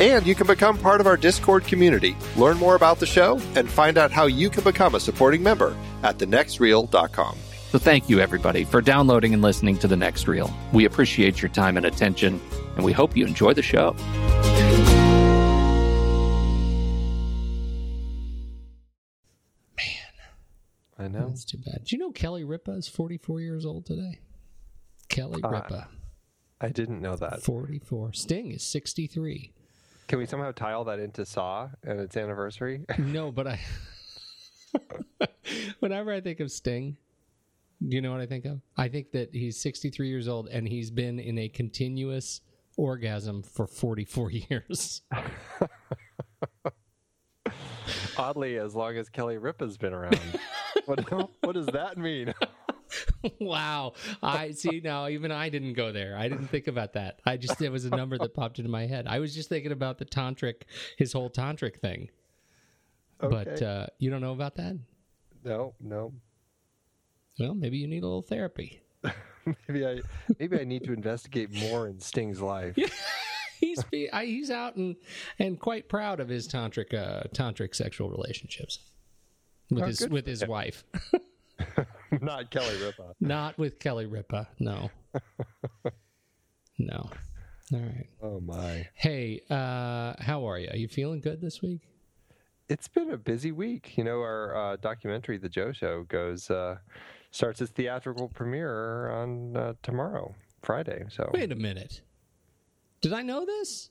And you can become part of our Discord community, learn more about the show, and find out how you can become a supporting member at thenextreel.com. So thank you, everybody, for downloading and listening to The Next Reel. We appreciate your time and attention, and we hope you enjoy the show. Man, I know. That's too bad. Do you know Kelly Ripa is 44 years old today? Kelly uh, Ripa. I didn't know that. 44. Sting is 63. Can we somehow tie all that into Saw and its anniversary? no, but I. Whenever I think of Sting, do you know what I think of? I think that he's 63 years old and he's been in a continuous orgasm for 44 years. Oddly, as long as Kelly Ripa's been around. what, what does that mean? wow. I see now even I didn't go there. I didn't think about that. I just it was a number that popped into my head. I was just thinking about the tantric his whole tantric thing. Okay. But uh, you don't know about that? No, no. Well, maybe you need a little therapy. maybe I maybe I need to investigate more in Sting's life. he's he's out and and quite proud of his tantric uh, tantric sexual relationships with oh, his with his wife. Not Kelly Ripa. Not with Kelly Ripa. No. no. All right. Oh my. Hey, uh, how are you? Are you feeling good this week? It's been a busy week. You know, our uh, documentary, The Joe Show, goes uh, starts its theatrical premiere on uh, tomorrow, Friday. So wait a minute. Did I know this?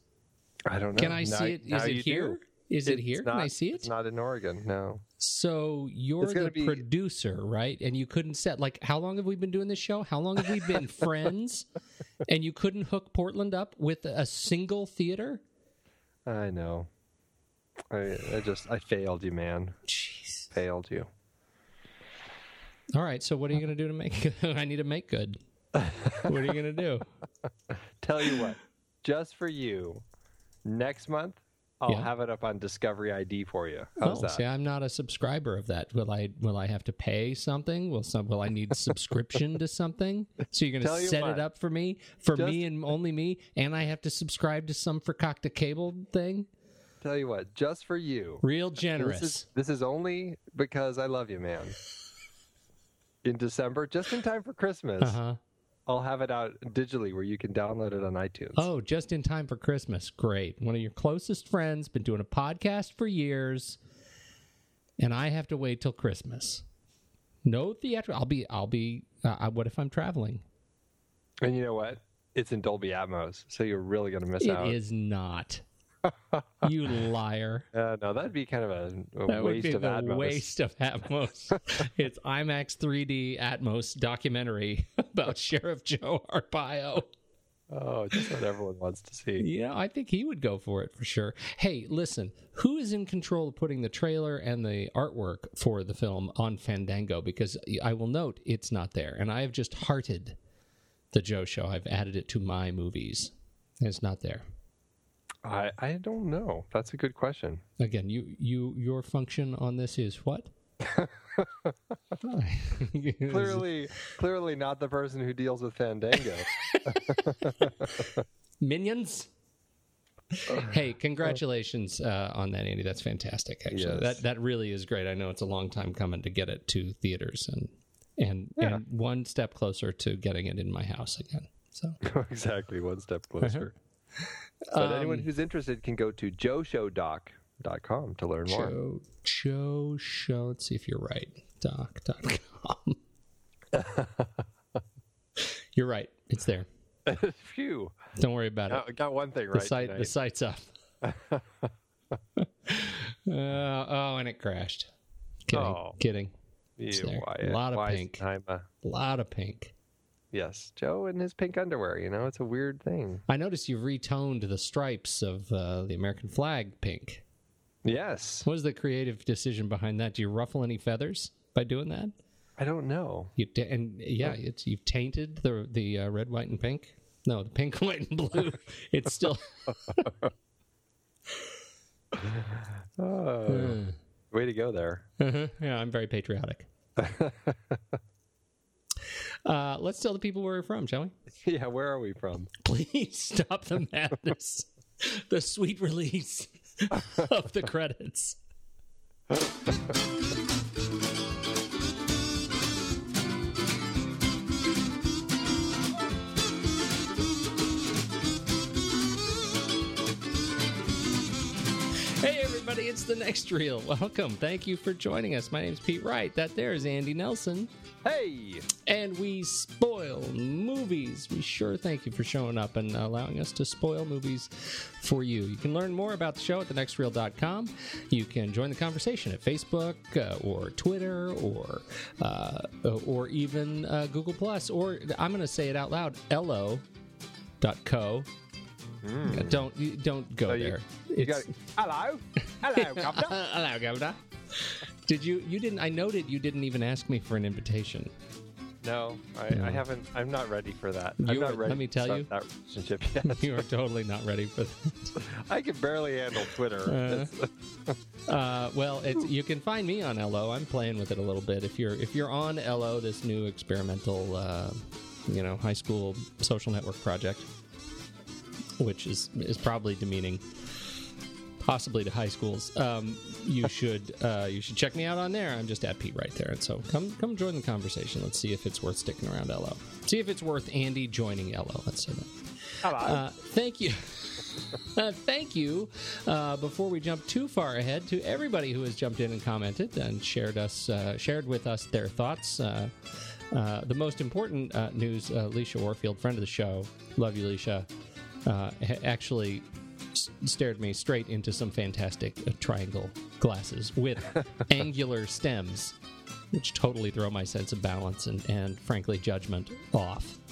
I don't know. Can I now, see it? Is it here? Do. Is it here? Not, Can I see it? It's not in Oregon. No. So you're the be... producer, right? And you couldn't set like how long have we been doing this show? How long have we been friends? And you couldn't hook Portland up with a single theater? I know. I, I just I failed you, man. Jeez. Failed you. All right. So what are you going to do to make? I need to make good. What are you going to do? Tell you what, just for you, next month I'll Yeah. have it up on Discovery ID for you. How's oh, that? see, I'm not a subscriber of that. Will I? Will I have to pay something? Will some? Will I need subscription to something? So you're going to set what, it up for me, for me and only me, and I have to subscribe to some Fakakta cable thing? Tell you what, just for you. Real generous. This is this is only because I love you, man. In December, just in time for Christmas, uh huh. I'll have it out digitally where you can download it on iTunes. Oh, just in time for Christmas. Great. One of your closest friends, been doing a podcast for years, and I have to wait till Christmas. No theatrical. I'll be. I'll be. Uh, what if I'm traveling? And you know what? It's in Dolby Atmos, so you're really going to miss It out. is not. you liar. Uh, no, that'd be kind of a, a That would waste be of the Atmos. waste of Atmos. it's IMAX 3D Atmos documentary about Sheriff Joe Arpaio. Oh, just what everyone wants to see. Yeah, I think he would go for it for sure. Hey, listen, who is in control of putting the trailer and the artwork for the film on Fandango? Because I will note it's not there, and I have just hearted the Joe Show. I've added it to my movies. and It's not there. I, I don't know. That's a good question. Again, you you your function on this is what? Clearly, clearly not the person who deals with Fandango. minions. hey, congratulations uh, on that, Andy. That's fantastic. Actually, Yes. that that really is great. I know it's a long time coming to get it to theaters, and and Yeah. and one step closer to getting it in my house again. So exactly, one step closer. But anyone who's interested can go to joeshowdoc.com to learn more. Joe Joe Show. Let's see if you're right. Doc.com. you're right. It's there. Phew. Don't worry about it. Got, got one thing the right. site the site's up. uh, oh, and it crashed. Kidding. Oh. Kidding. You, there. Wyatt. A lot of Wise pink. Time, A lot of pink. Yes, Joe in his pink underwear. You know, it's a weird thing. I noticed you've retoned the stripes of uh, the American flag pink. Yes. What was the creative decision behind that? Do you ruffle any feathers by doing that? I don't know. You ta- and yeah, it's you've tainted the the uh, red, white, and pink. No, the pink, white, and blue. It's still. Oh, way to go there. Uh-huh. Yeah, I'm very patriotic. Uh, let's tell the people where we're from, shall we? yeah, where are we from? Please stop the madness. the sweet release of the credits. everybody, it's the next reel. Welcome. Thank you for joining us. My name's Pete Wright. That there is Andy Nelson. Hey! And we spoil movies. We sure thank you for showing up and allowing us to spoil movies for you. You can learn more about the show at thenextreel.com. You can join the conversation at Facebook uh, or Twitter or uh, or even uh, Google Plus or I'm going to say it out loud. Ello.co. Uh, Don't you don't go So you- there. You It's- Hello? Hello, Governor. Hello, Governor. Did you? You didn't. I noted you didn't even ask me for an invitation. No, I, I haven't. I'm not ready for that. I'm You not are- ready let me tell you. that relationship yet. You are totally not ready for that. I can barely handle Twitter. It's- Uh, well, it's, you can find me on Ello. I'm playing with it a little bit. If you're if you're on Ello, this new experimental, uh, you know, high school social network project, which is is probably demeaning, possibly to high schools. Um, you should uh, you should check me out on there. I'm just at Pete Wright there, and so come come join the conversation. Let's see if it's worth sticking around Ello. See if it's worth Andy joining Ello. Let's say that. Hello. Uh, thank you. Uh, thank you. Uh, before we jump too far ahead, to everybody who has jumped in and commented and shared us, uh, shared with us their thoughts. Uh, uh, the most important uh, news: uh, Leisha Warfield, friend of the show, love you, Leisha, uh, actually s- stared me straight into some fantastic uh, triangle glasses with angular stems, which totally throw my sense of balance and, and frankly, judgment off.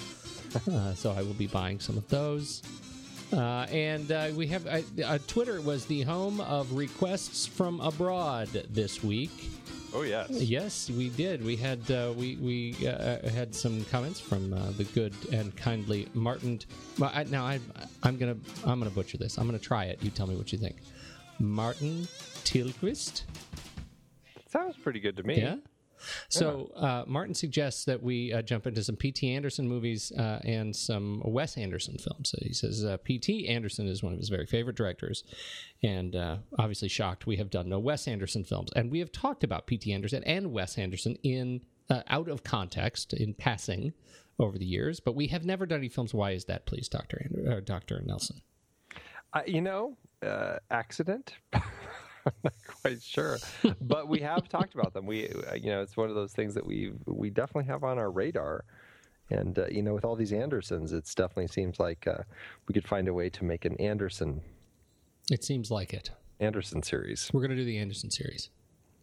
Uh, so I will be buying some of those. Uh, and uh, we have uh, uh, Twitter was the home of requests from abroad this week. Oh yes. Yes, we did. We had uh, we we uh, had some comments from uh, the good and kindly Martin. Well, I, now I I'm gonna I'm gonna butcher this. I'm gonna try it. You tell me what you think. Martin Tilquist. Sounds pretty good to me. Yeah. So uh, Martin suggests that we uh, jump into some P.T. Anderson movies uh, and some Wes Anderson films. So he says uh, P.T. Anderson is one of his very favorite directors, and uh, obviously shocked we have done no Wes Anderson films. And we have talked about P.T. Anderson and Wes Anderson in uh, out of context in passing over the years, but we have never done any films. Why is that, please, Doctor Doctor Nelson? Uh, you know, uh, accident. I'm not quite sure, but we have talked about them. We, uh, you know, it's one of those things that we we definitely have on our radar. And uh, you know, with all these Andersons, it's definitely seems like uh, we could find a way to make an Anderson It seems like it. Anderson series. We're going to do the Anderson series.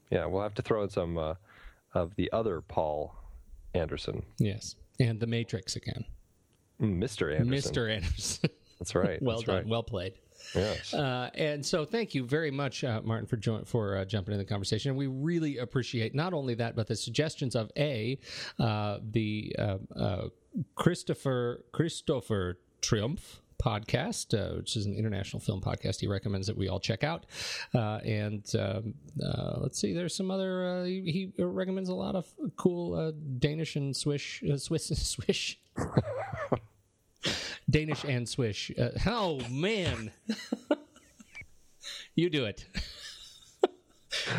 Yeah, we'll have to throw in some uh, of the other Paul Anderson, Yes, and The Matrix again, Mr. Anderson. Mister Anderson. That's right. well that's done, Right. well played. Yes. Uh, and so, thank you very much, uh, Martin, for for uh, jumping in the conversation. And we really appreciate not only that, but the suggestions of a uh, the uh, uh, Christopher Christopher Triumph podcast, uh, which is an international film podcast. He recommends that we all check out. Uh, and um, uh, let's see, there's some other. Uh, he, he recommends a lot of cool uh, Danish and Swish, uh, Swiss, Swish. Danish and Swish. Uh, oh man, you do it.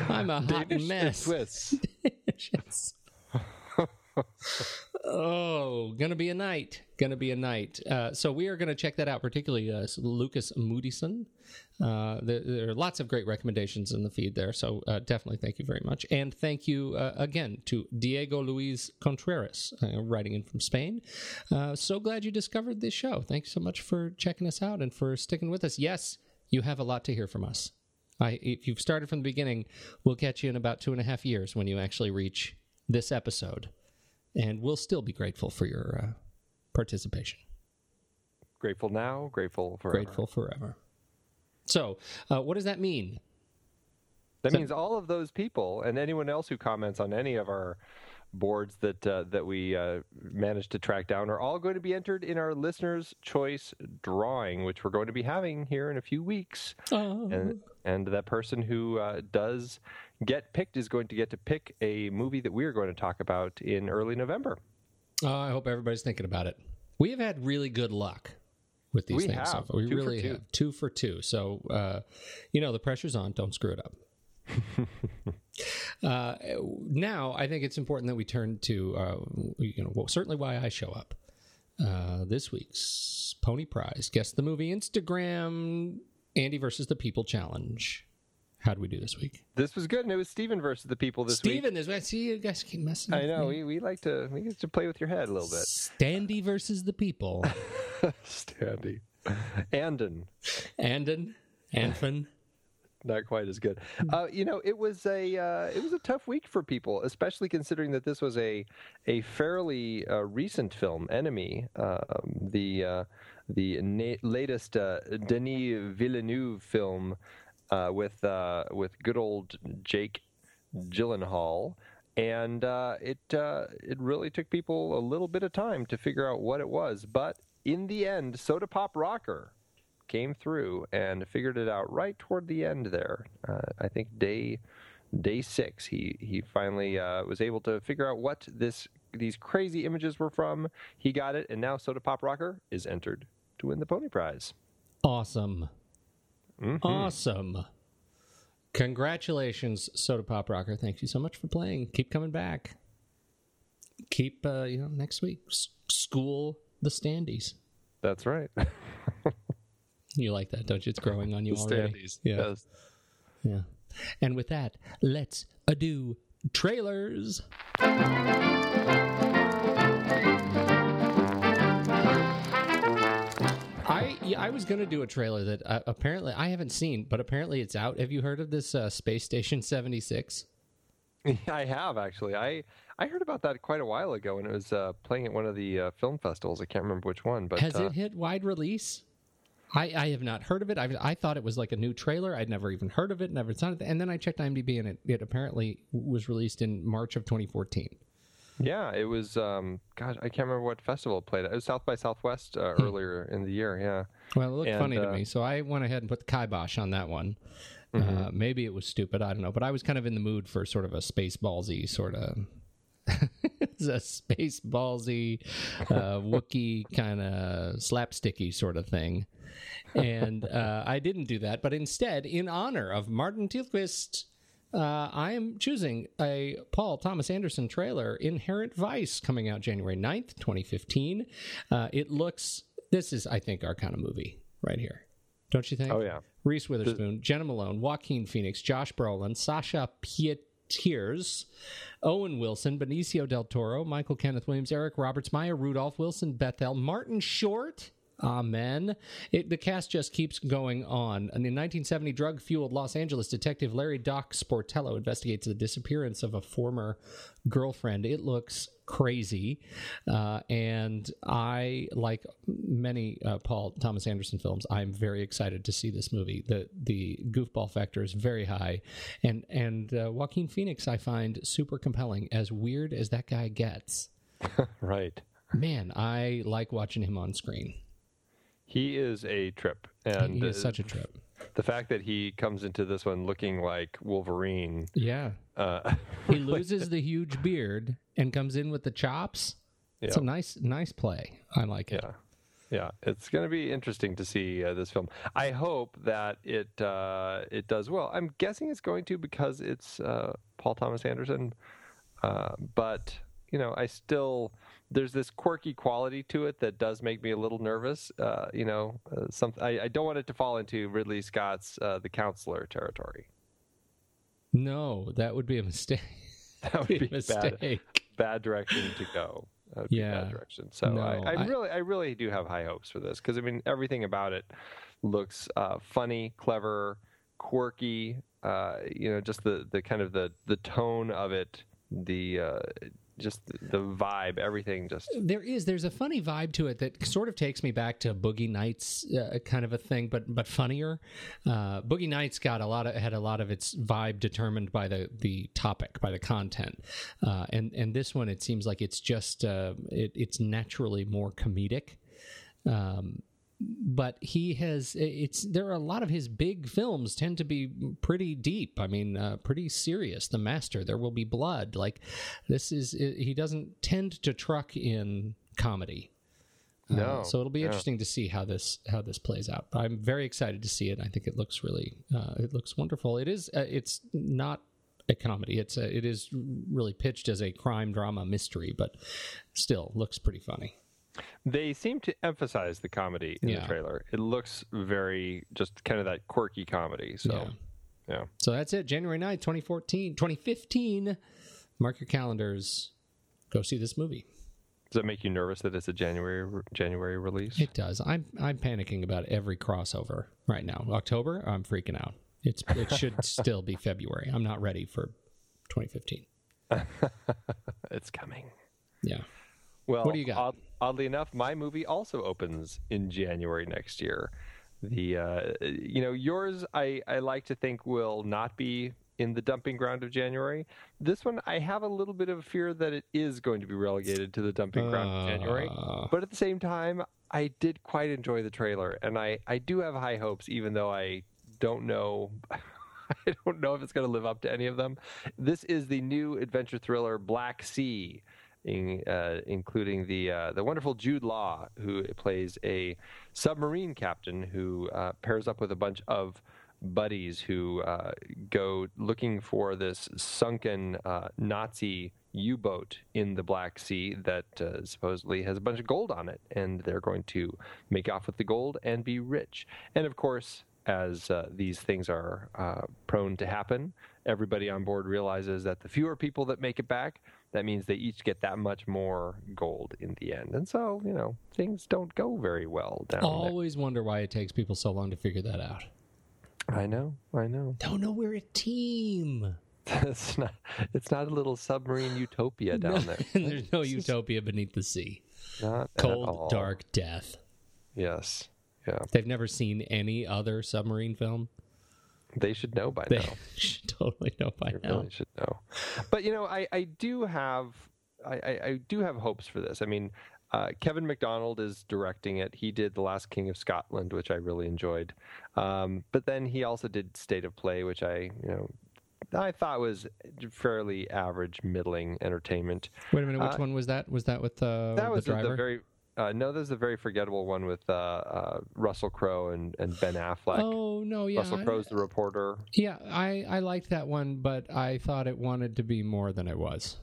I'm a hot Danish mess. Swiss. Oh, gonna be a night. Gonna be a night. Uh, so we are gonna check that out, particularly uh, Lukas Moodysson. Uh, there, there are lots of great recommendations in the feed there. So uh, definitely thank you very much, and thank you uh, again to Diego Luis Contreras, uh, writing in from Spain. So glad you discovered this show. Thanks so much for checking us out and for sticking with us. Yes, you have a lot to hear from us. I, if you've started from the beginning, we'll catch you in about two and a half years when you actually reach this episode, and we'll still be grateful for your uh, participation. Grateful now, grateful forever. Grateful forever. So, uh, what does that mean? That So- means all of those people and anyone else who comments on any of our boards that uh, that we uh, managed to track down are all going to be entered in our listeners' choice drawing, which we're going to be having here in a few weeks. Oh, And and that person who uh, does get picked is going to get to pick a movie that we are going to talk about in early November. oh, I hope everybody's thinking about it. We have had really good luck with these We things. so have. far. We Two really have two for two. So, uh, you know, the pressure's on. Don't screw it up. uh, now, I think it's important that we turn to, uh, you know, well, certainly why I show up. Uh, this week's Pony Prize. Guess the movie Instagram Andy versus the People Challenge. How do we do this week? This was good, and it was Steven versus the people this week. Steven, this I see you guys keep messing. I with know we, we like to we get to play with your head a little bit. Standy versus the People. Standy, Andon. Andon, Anfin. Not quite as good. Uh, you know, it was a uh, it was a tough week for people, especially considering that this was a a fairly uh, recent film, Enemy, um, the uh, the na- latest uh, Denis Villeneuve film uh, with uh, with good old Jake Gyllenhaal. And uh, it uh, it really took people a little bit of time to figure out what it was, but in the end, Soda Pop Rocker came through and figured it out right toward the end there. Uh, I think day day six, he he finally uh, was able to figure out what this these crazy images were from. He got it, and now Soda Pop Rocker is entered to win the Pony Prize. Awesome. Awesome. Congratulations, Soda Pop Rocker. Thank you so much for playing. Keep coming back. Keep, uh, you know, next week, s- school the standees. That's right. You like that, don't you? It's growing on you the already. standees. Yeah. Yes. Yeah. And with that, let's do trailers. I yeah, I was going to do a trailer that uh, apparently I haven't seen, but apparently it's out. Have you heard of this uh, Space Station 76? I have actually. I I heard about that quite a while ago, and it was uh, playing at one of the uh, film festivals. I can't remember which one, but Has uh, it hit wide release? I, I have not heard of it. I, I thought it was like a new trailer. I'd never even heard of it, never saw it. And then I checked IMDb, and it, it apparently was released in March of 2014. Yeah, it was. Um, gosh, I can't remember what festival it played. It was South by Southwest uh, earlier in the year. Yeah. Well, it looked And, funny to uh, me, so I went ahead and put the kibosh on that one. Uh, maybe it was stupid. I don't know, but I was kind of in the mood for sort of a space ballsy sort of. it's a space ballsy, uh, Wookie kind of slapsticky sort of thing, and uh, I didn't do that. But instead, in honor of Martin Tilquist, uh, I am choosing a Paul Thomas Anderson trailer, Inherent Vice, coming out January 9th, 2015. Uh, it looks, this is, I think, our kind of movie right here. Don't you think? Oh yeah. Reese Witherspoon, Jena Malone, Joaquin Phoenix, Josh Brolin, Sasha Pieterse, Owen Wilson, Benicio del Toro, Michael Kenneth Williams, Eric Roberts, Maya Rudolph, Wilson Bethel, Martin Short. Amen. It, the cast just keeps going on. And in 1970, drug fueled Los Angeles detective Larry Doc Sportello investigates the disappearance of a former girlfriend. It looks crazy. Uh, and I, like many uh, Paul Thomas Anderson films, I'm very excited to see this movie. The the goofball factor is very high. And, and uh, Joaquin Phoenix, I find super compelling, as weird as that guy gets. Right. Man, I like watching him on screen. He is a trip, and he is uh, such a trip. the fact that he comes into this one looking like Wolverine. Yeah. Uh, He loses the huge beard and comes in with the chops. It's a nice, nice play. I like it. yeah, yeah, it's going to be interesting to see uh, this film. I hope that it uh, it does well. I'm guessing it's going to because it's uh, Paul Thomas Anderson, uh, but you know, I still there's this quirky quality to it that does make me a little nervous. Uh, you know, uh, some I, I don't want it to fall into Ridley Scott's uh, The Counselor territory. No, that would be a mistake. That would be a bad. mistake. bad direction to go. That would be Yeah. bad direction. So No, I, I, I- really, I really do have high hopes for this because I mean everything about it looks uh, funny, clever, quirky. Uh, you know, just the the kind of the the tone of it, the uh, just the vibe, everything. Just There is. There's a funny vibe to it that sort of takes me back to Boogie Nights uh, kind of a thing, but but funnier. Uh, Boogie Nights got a lot of had a lot of its vibe determined by the the topic, by the content, uh, and and this one it seems like it's just uh, it, it's naturally more comedic. Um, but he has it's there are a lot of his big films tend to be pretty deep. I mean uh, pretty serious. The master there will be blood. Like this is he doesn't tend to truck in comedy. Uh, No, so it'll be yeah. interesting to see how this how this plays out. I'm very excited to see it. I think it looks really uh, it looks wonderful. It is uh, it's not a comedy. It's a, it is really pitched as a crime drama mystery but still looks pretty funny they seem to emphasize the comedy in Yeah. the trailer. It looks very just kind of that quirky comedy. So Yeah. yeah. So that's it. January 9th, 2014, 2015. Mark your calendars. Go see this movie. Does that make you nervous that it's a January January release? It does. I'm I'm panicking about every crossover right now. October, I'm freaking out. It's it should still be February. I'm not ready for 2015. it's coming. Yeah. Well, What do you got? Odd, oddly enough, my movie also opens in January next year. The uh, you know yours, I I like to think will not be in the dumping ground of January. This one, I have a little bit of a fear that it is going to be relegated to the dumping ground of January. Uh. But at the same time, I did quite enjoy the trailer, and I I do have high hopes, even though I don't know. I don't know if it's going to live up to any of them. This is the new adventure thriller Black Sea, in, uh, including the uh, the wonderful Jude Law, who plays a submarine captain who uh, pairs up with a bunch of buddies who uh, go looking for this sunken uh, Nazi U-boat in the Black Sea that uh, supposedly has a bunch of gold on it, and they're going to make off with the gold and be rich. And of course, as uh, these things are uh, prone to happen, everybody on board realizes that the fewer people that make it back, that means they each get that much more gold in the end. And so, you know, things don't go very well down there. I Always wonder why it takes people so long to figure that out. I know, I know. No, no, we're a team. it's not. It's not a little submarine utopia down there. there's no utopia beneath the sea. Not at Cold, dark death. Yes, Yeah. They've never seen any other submarine film. They should know by They now. should totally know by They now. really should know. But you know, I, I do have I, I, I do have hopes for this. I mean, uh, Kevin Macdonald is directing it. He did The Last King of Scotland, which I really enjoyed. Um, but then he also did State of Play, which I you know I thought was fairly average, middling entertainment. Wait a minute, which Uh, one was that? Was that with uh, That was the the, driver? very uh, no. There's a very forgettable one with uh, uh, Russell Crowe and, and Ben Affleck. oh no, yeah, Russell Crowe's the reporter. yeah. I I liked that one, but I thought it wanted to be more than it was.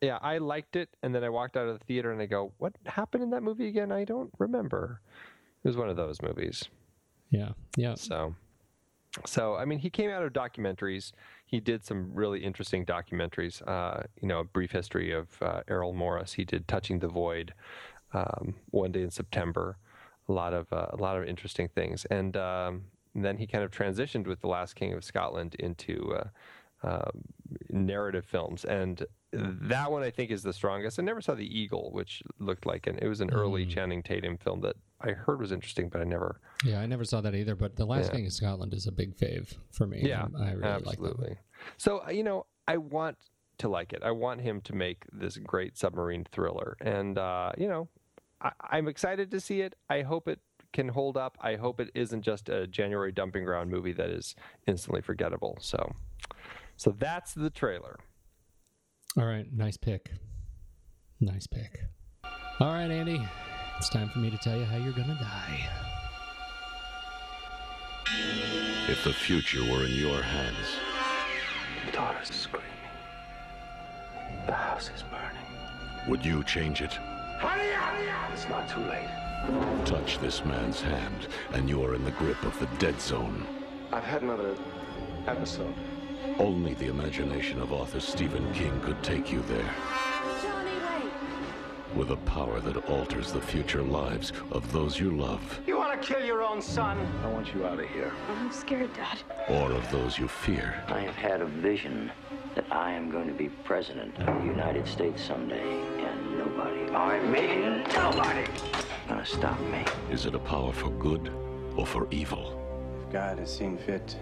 Yeah, I liked it, and then I walked out of the theater and I go, "What happened in that movie again? I don't remember." It was one of those movies. Yeah, yeah. So, so I mean, he came out of documentaries. He did some really interesting documentaries. Uh, you know, a brief history of uh, Errol Morris. He did "Touching the Void," um, one day in September. A lot of uh, a lot of interesting things, and, um, then he kind of transitioned with "The Last King of Scotland" into uh, uh, narrative films, and that one I think is the strongest. I never saw The Eagle, which looked like an it was an early Channing Tatum film that I heard was interesting, but I never Yeah, I never saw that either. But The Last Yeah. King of Scotland is a big fave for me. Yeah, I really like absolutely. one. so uh, you know, I want to like it. I want him to make this great submarine thriller, and uh, you know, I, I'm excited to see it. I hope it can hold up. I hope it isn't just a January dumping ground movie that is instantly forgettable. So, so that's the trailer. All right, nice pick. Nice pick. All right, Andy, it's time for me to tell you how you're gonna die. If the future were in your hands, daughter's screaming. The house is burning. would you change it? It's not too late. Touch this man's hand, and you are in the grip of the dead zone. I've had another episode. Only the imagination of author Stephen King could take you there. Johnny, wait. With a power that alters the future lives of those you love, You want to kill your own son? I want you out of here. I'm scared, Dad. or of those you fear. I have had a vision that I am going to be president of the United States someday, and nobody, I mean nobody, gonna stop me. Is it a power for good or for evil? If God has seen fit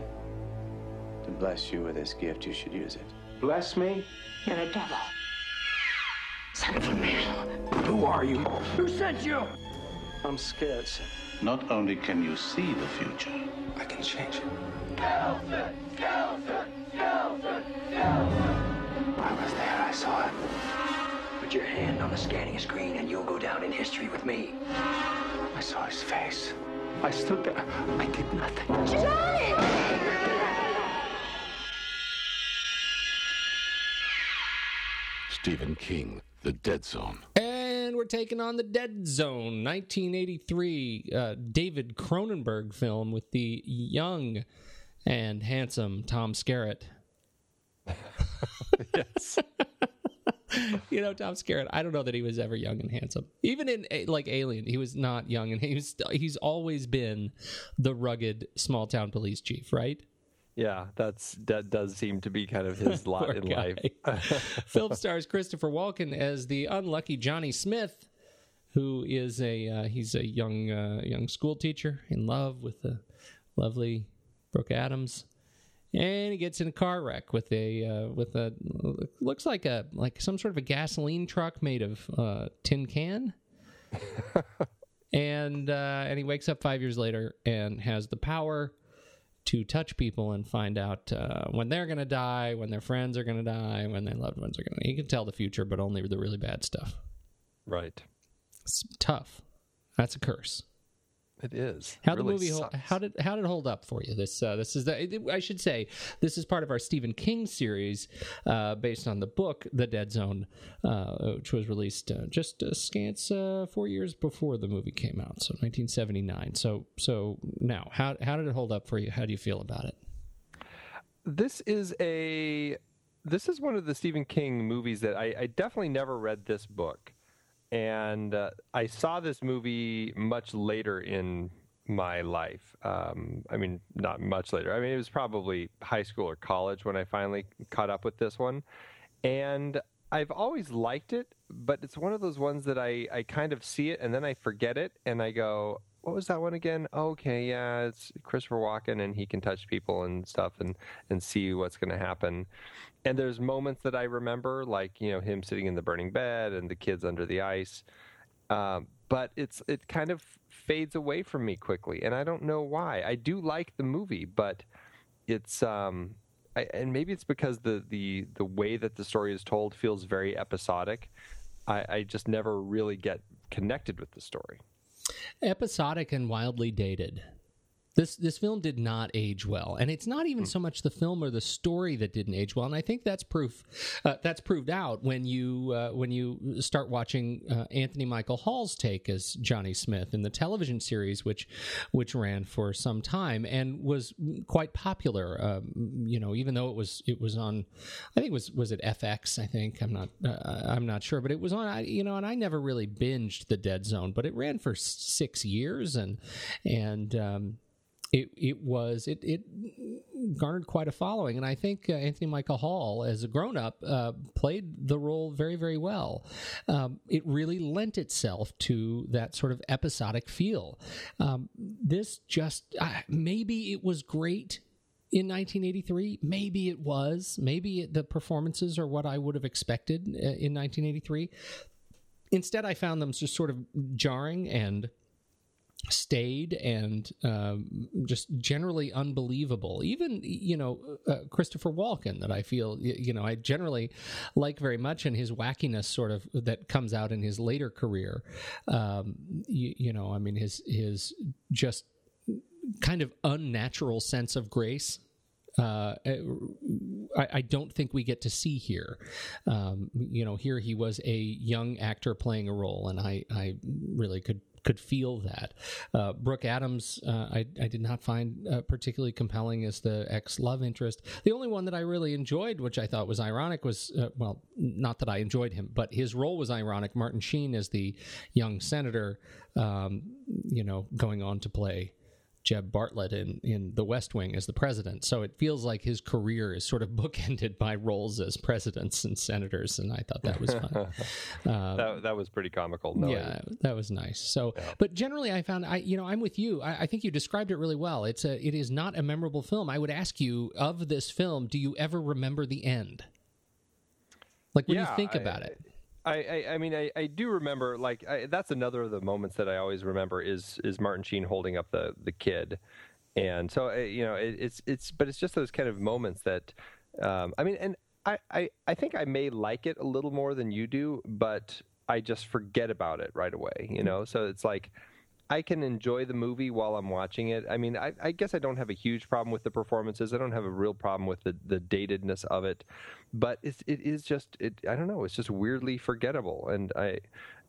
to bless you with this gift, you should use it. Bless me? You're a devil. Son of a man. Who are you? Who sent you? I'm scared, sir. Not only can you see the future, I can change it. I was there. I saw it. Put your hand on the scanning screen, and you'll go down in history with me. I saw his face. I stood there. I did nothing. Johnny! Stephen King, The Dead Zone. And we're taking on the Dead Zone, 1983 uh, David Cronenberg film with the young and handsome Tom Skerritt. Yes. You know, Tom Skerritt. I don't know that he was ever young and handsome. Even in like Alien, he was not young, and he was he's always been the rugged small town police chief, right? Yeah, that's that does seem to be kind of his lot in guy. life. Film stars Christopher Walken as the unlucky Johnny Smith, who is a uh, he's a young uh, young school teacher in love with the lovely Brooke Adams, and he gets in a car wreck with a uh, with a looks like a like some sort of a gasoline truck made of uh, tin can. and uh, and he wakes up five years later and has the power to touch people and find out uh, when they're going to die, when their friends are going to die, when their loved ones are going to. He can tell the future, but only the really bad stuff. right. It's tough. That's a curse. It is. How It the really movie hol- sucks. how did how did it hold up for you? This uh, this is the I should say this is part of our Stephen King series uh, based on the book The Dead Zone, uh, which was released uh, just a scant uh, four years before the movie came out, so 1979. So so now how how did it hold up for you? How do you feel about it? this is a this is one of the Stephen King movies that I, I definitely never read this book, and uh, I saw this movie much later in my life. Um, I mean, not much later. I mean, it was probably high school or college when I finally caught up with this one, and I've always liked it, but it's one of those ones that I I kind of see it and then I forget it, and I go. What was that one again? Okay, yeah, it's Christopher Walken, and he can touch people and stuff, and and see what's going to happen. And there's moments that I remember, like you know him sitting in the burning bed and the kids under the ice. Um, but it's it kind of fades away from me quickly, and I don't know why. I do like the movie, but it's um, I, and maybe it's because the the the way that the story is told feels very episodic. I, I just never really get connected with the story. Episodic and wildly dated. This this film did not age well, and it's not even so much the film or the story that didn't age well. And I think that's proof uh, that's proved out when you uh, when you start watching uh, Anthony Michael Hall's take as Johnny Smith in the television series, which which ran for some time and was quite popular. Um, you know, even though it was it was on, I think it was was it FX? I think I'm not uh, I'm not sure, but it was on. You know, and I never really binged the Dead Zone, but it ran for six years, and and um, it it was it it garnered quite a following, and I think uh, Anthony Michael Hall, as a grown up, uh, played the role very very well. Um, it really lent itself to that sort of episodic feel. Um, this just uh, maybe it was great in 1983 maybe it was maybe it, the performances are what i would have expected uh, in 1983 instead i found them just sort of jarring and staid and um, just generally unbelievable. Even you know uh, Christopher Walken, that I feel you know I generally like very much, and his wackiness sort of that comes out in his later career. Um, you, you know, I mean his his just kind of unnatural sense of grace uh, I, I, don't think we get to see here. Um, you know, here he was a young actor playing a role, and I, I really could could feel that. Uh, Brooke Adams, uh, I, I, did not find uh, particularly compelling as the ex love interest. The only one that I really enjoyed, which I thought was ironic, was uh, well, not that I enjoyed him, but his role was ironic. Martin Sheen as the young senator, um, you know, going on to play Jeb Bartlet in, in The West Wing as the president. So it feels like his career is sort of bookended by roles as presidents and senators, and I thought that was fun. uh, that, that was pretty comical. No, yeah, that was nice. So, yeah. but generally, I found I you know I'm with you. I, I, think you described it really well. It's a it is not a memorable film. I would ask you of this film, do you ever remember the end? Like when yeah, you think about it. I, I, I, mean, I, I do remember like I, that's another of the moments that I always remember is is Martin Sheen holding up the the kid, and so you know it, it's it's but it's just those kind of moments that um, I mean, and I, I I think I may like it a little more than you do, but I just forget about it right away. You know, so it's like I can enjoy the movie while I'm watching it. I mean, I, I, guess I don't have a huge problem with the performances. I don't have a real problem with the, the datedness of it, but it's, it is just it. I don't know. It's just weirdly forgettable, and I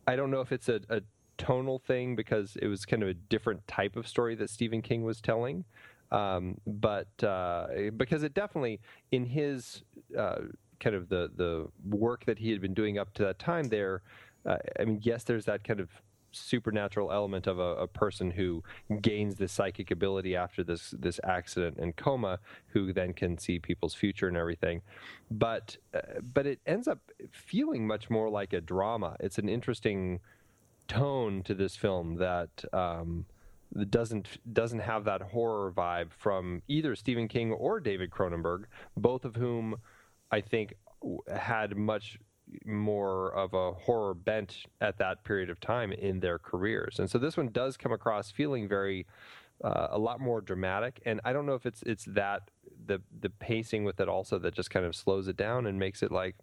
I don't know if it's a, a tonal thing because it was kind of a different type of story that Stephen King was telling. Um, but uh, because it definitely in his uh, kind of the the work that he had been doing up to that time there. Uh, I mean, yes, there's that kind of supernatural element of a, a, person who gains this psychic ability after this this accident and coma, who then can see people's future and everything. But uh, but it ends up feeling much more like a drama. It's an interesting tone to this film that. Um, doesn't doesn't have that horror vibe from either Stephen King or David Cronenberg, both of whom I think had much more of a horror bent at that period of time in their careers. And so this one does come across feeling very uh, a lot more dramatic. And I don't know if it's it's that the the pacing with it also that just kind of slows it down and makes it like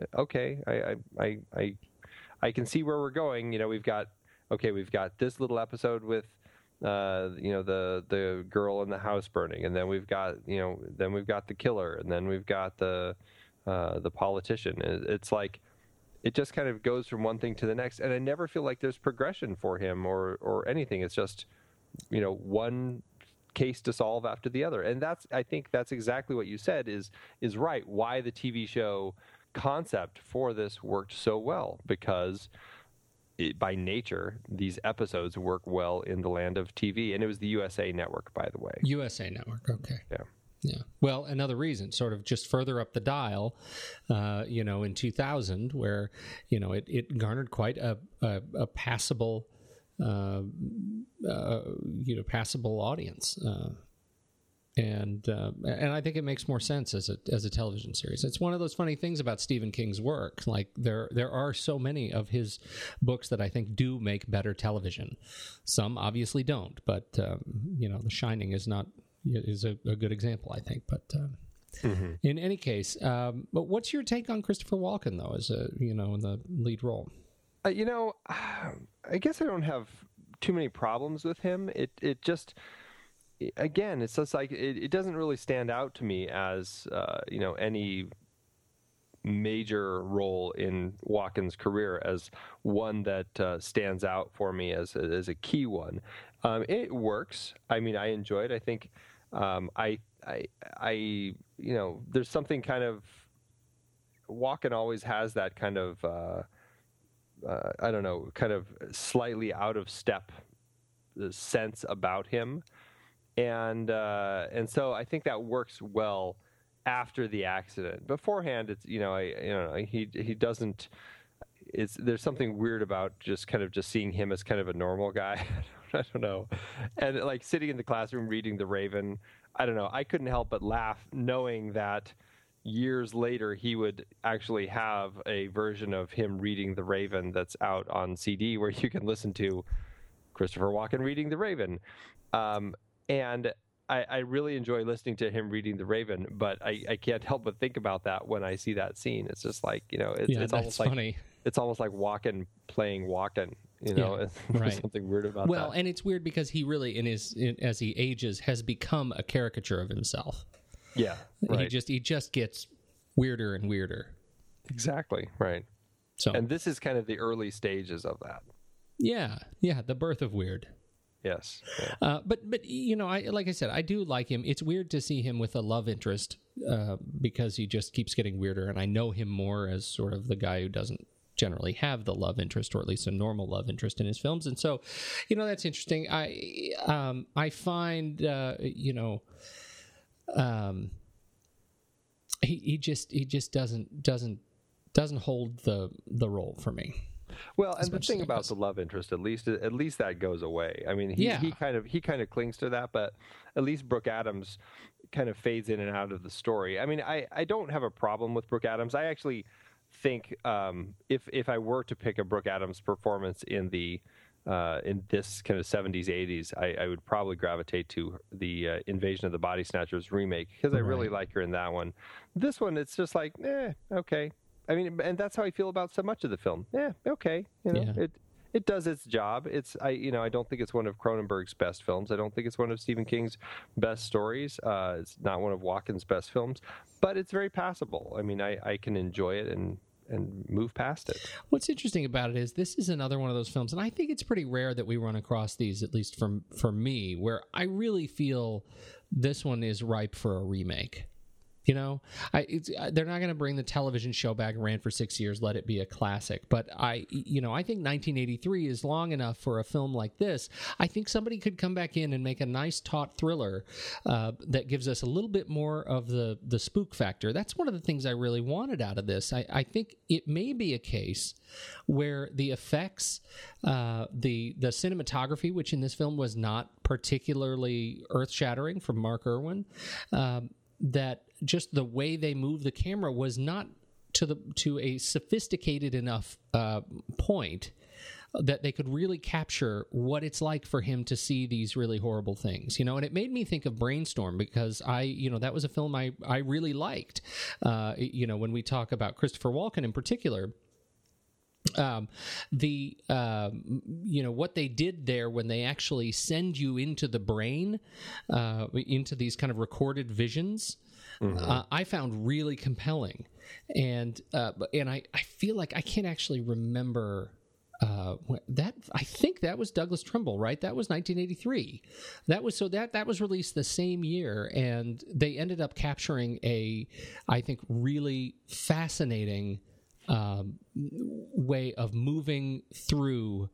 uh, okay, I I I I can see where we're going. You know, we've got okay, we've got this little episode with uh, you know the the girl in the house burning, and then we've got you know then we've got the killer, and then we've got the uh, the politician. It's like it just kind of goes from one thing to the next, and I never feel like there's progression for him or or anything. It's just you know one case to solve after the other, and that's I think that's exactly what you said is is right. Why the TV show concept for this worked so well because. It, by nature, these episodes work well in the land of TV, and it was the USA Network, by the way. USA Network, okay. Yeah. Yeah. Well, another reason, sort of just further up the dial, uh, you know, in 2000, where, you know, it, it garnered quite a, a, a passable uh, uh, you know passable audience. Uh, and uh, and I think it makes more sense as a as a television series. It's one of those funny things about Stephen King's work. Like there there are so many of his books that I think do make better television. Some obviously don't, but um, you know, The Shining is not is a, a good example, I think. But um, mm-hmm. in any case, um, but what's your take on Christopher Walken though, as a you know in the lead role? Uh, you know, I guess I don't have too many problems with him. It it just again, it's just like it, it doesn't really stand out to me as uh, you know any major role in Walken's career as one that uh, stands out for me as as a key one. Um, it works. I mean, I enjoy it. I think um, I I I you know there's something kind of Walken always has that kind of uh, uh, I don't know kind of slightly out of step uh, sense about him and uh, and so I think that works well after the accident. Beforehand, it's you know I you know he he doesn't. It's there's something weird about just kind of just seeing him as kind of a normal guy. I don't know, and like sitting in the classroom reading The Raven. I don't know. I couldn't help but laugh knowing that years later he would actually have a version of him reading The Raven that's out on CD where you can listen to Christopher Walken reading The Raven. Um, and I, I, really enjoy listening to him reading The Raven, but I, I, can't help but think about that when I see that scene. It's just like you know, it's, yeah, it's almost like it's almost like Walken playing Walken. You know, yeah, right. something weird about well, that. Well, and it's weird because he really, in his in, as he ages, has become a caricature of himself. Yeah, right. he just he just gets weirder and weirder. Exactly right. So, and this is kind of the early stages of that. Yeah, yeah, the birth of weird. Yes. Yeah. Uh, but but you know, I like I said, I do like him. It's weird to see him with a love interest uh, because he just keeps getting weirder, and I know him more as sort of the guy who doesn't generally have the love interest or at least a normal love interest in his films and so you know that's interesting i um i find uh you know um he he just he just doesn't doesn't doesn't hold the the role for me well, and the thing about the love interest, at least at least that goes away. I mean, he, yeah. he kind of he kind of clings to that, but at least Brooke Adams kind of fades in and out of the story. I mean, I, I don't have a problem with Brooke Adams. I actually think um, if if I were to pick a Brooke Adams performance in the uh, in this kind of 70s 80s I, I would probably gravitate to the uh, invasion of the body snatchers remake because i really like her in that one this one it's just like eh okay I mean, and that's how I feel about so much of the film. Yeah, okay, you know, yeah. it it does its job. It's I you know I don't think it's one of Cronenberg's best films. I don't think it's one of Stephen King's best stories. Uh, it's not one of Walken's best films, but it's very passable. I mean, I I can enjoy it and and move past it. What's interesting about it is this is another one of those films, and I think it's pretty rare that we run across these, at least from for me, where I really feel this one is ripe for a remake. You know, I, uh, they're not going to bring the television show back. And ran for six years. Let it be a classic. But I, you know, I think 1983 is long enough for a film like this. I think somebody could come back in and make a nice taut thriller uh, that gives us a little bit more of the the spook factor. That's one of the things I really wanted out of this. I, I think it may be a case where the effects, uh, the the cinematography, which in this film was not particularly earth shattering from Mark Irwin. Um, that just the way they moved the camera was not to the to a sophisticated enough uh, point that they could really capture what it's like for him to see these really horrible things you know? And it made me think of brainstorm because i you know that was a film i i really liked. Uh, you know when we talk about christopher walken in particular um, the uh, you know what they did there when they actually send you into the brain uh, into these kind of recorded visions mm-hmm. uh, I found really compelling and uh, and I, I feel like I can't actually remember uh, that I think that was Douglas Trumbull, right? That was 1983. That was so that that was released the same year, and they ended up capturing a, I think, really fascinating um, way of moving through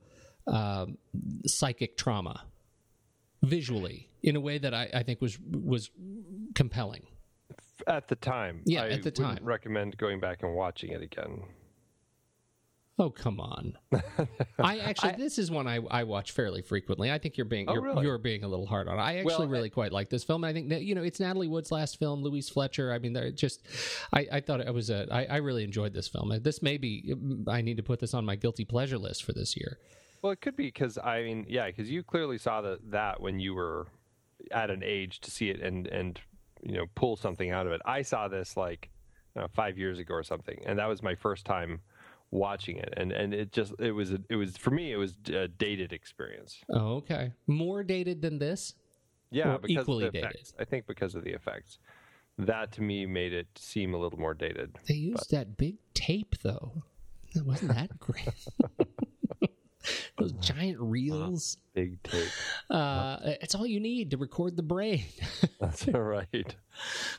um, psychic trauma visually in a way that I, I, think was was compelling at the time. Yeah, I at the time, recommend going back and watching it again. Oh come on! I actually, this is one I, I watch fairly frequently. I think you're being Oh, you're, really? you're being a little hard on. it. I actually Well, really quite like this film. I think that you know it's Natalie Wood's last film, Louise Fletcher. I mean, they're just I, I thought it was a I, I really enjoyed this film. This may be I need to put this on my guilty pleasure list for this year. Well, it could be because I mean, yeah, because you clearly saw the, that when you were at an age to see it and and you know pull something out of it. I saw this like know, five years ago or something, and that was my first time watching it, and and it just it was it was for me it was a dated experience. Oh, okay, more dated than this. Yeah, because equally of the dated. effects. I think because of the effects. That to me made it seem a little more dated. They used that big tape though. That wasn't that great. Those giant reels. Big tape. Uh, it's all you need to record the brain. That's right.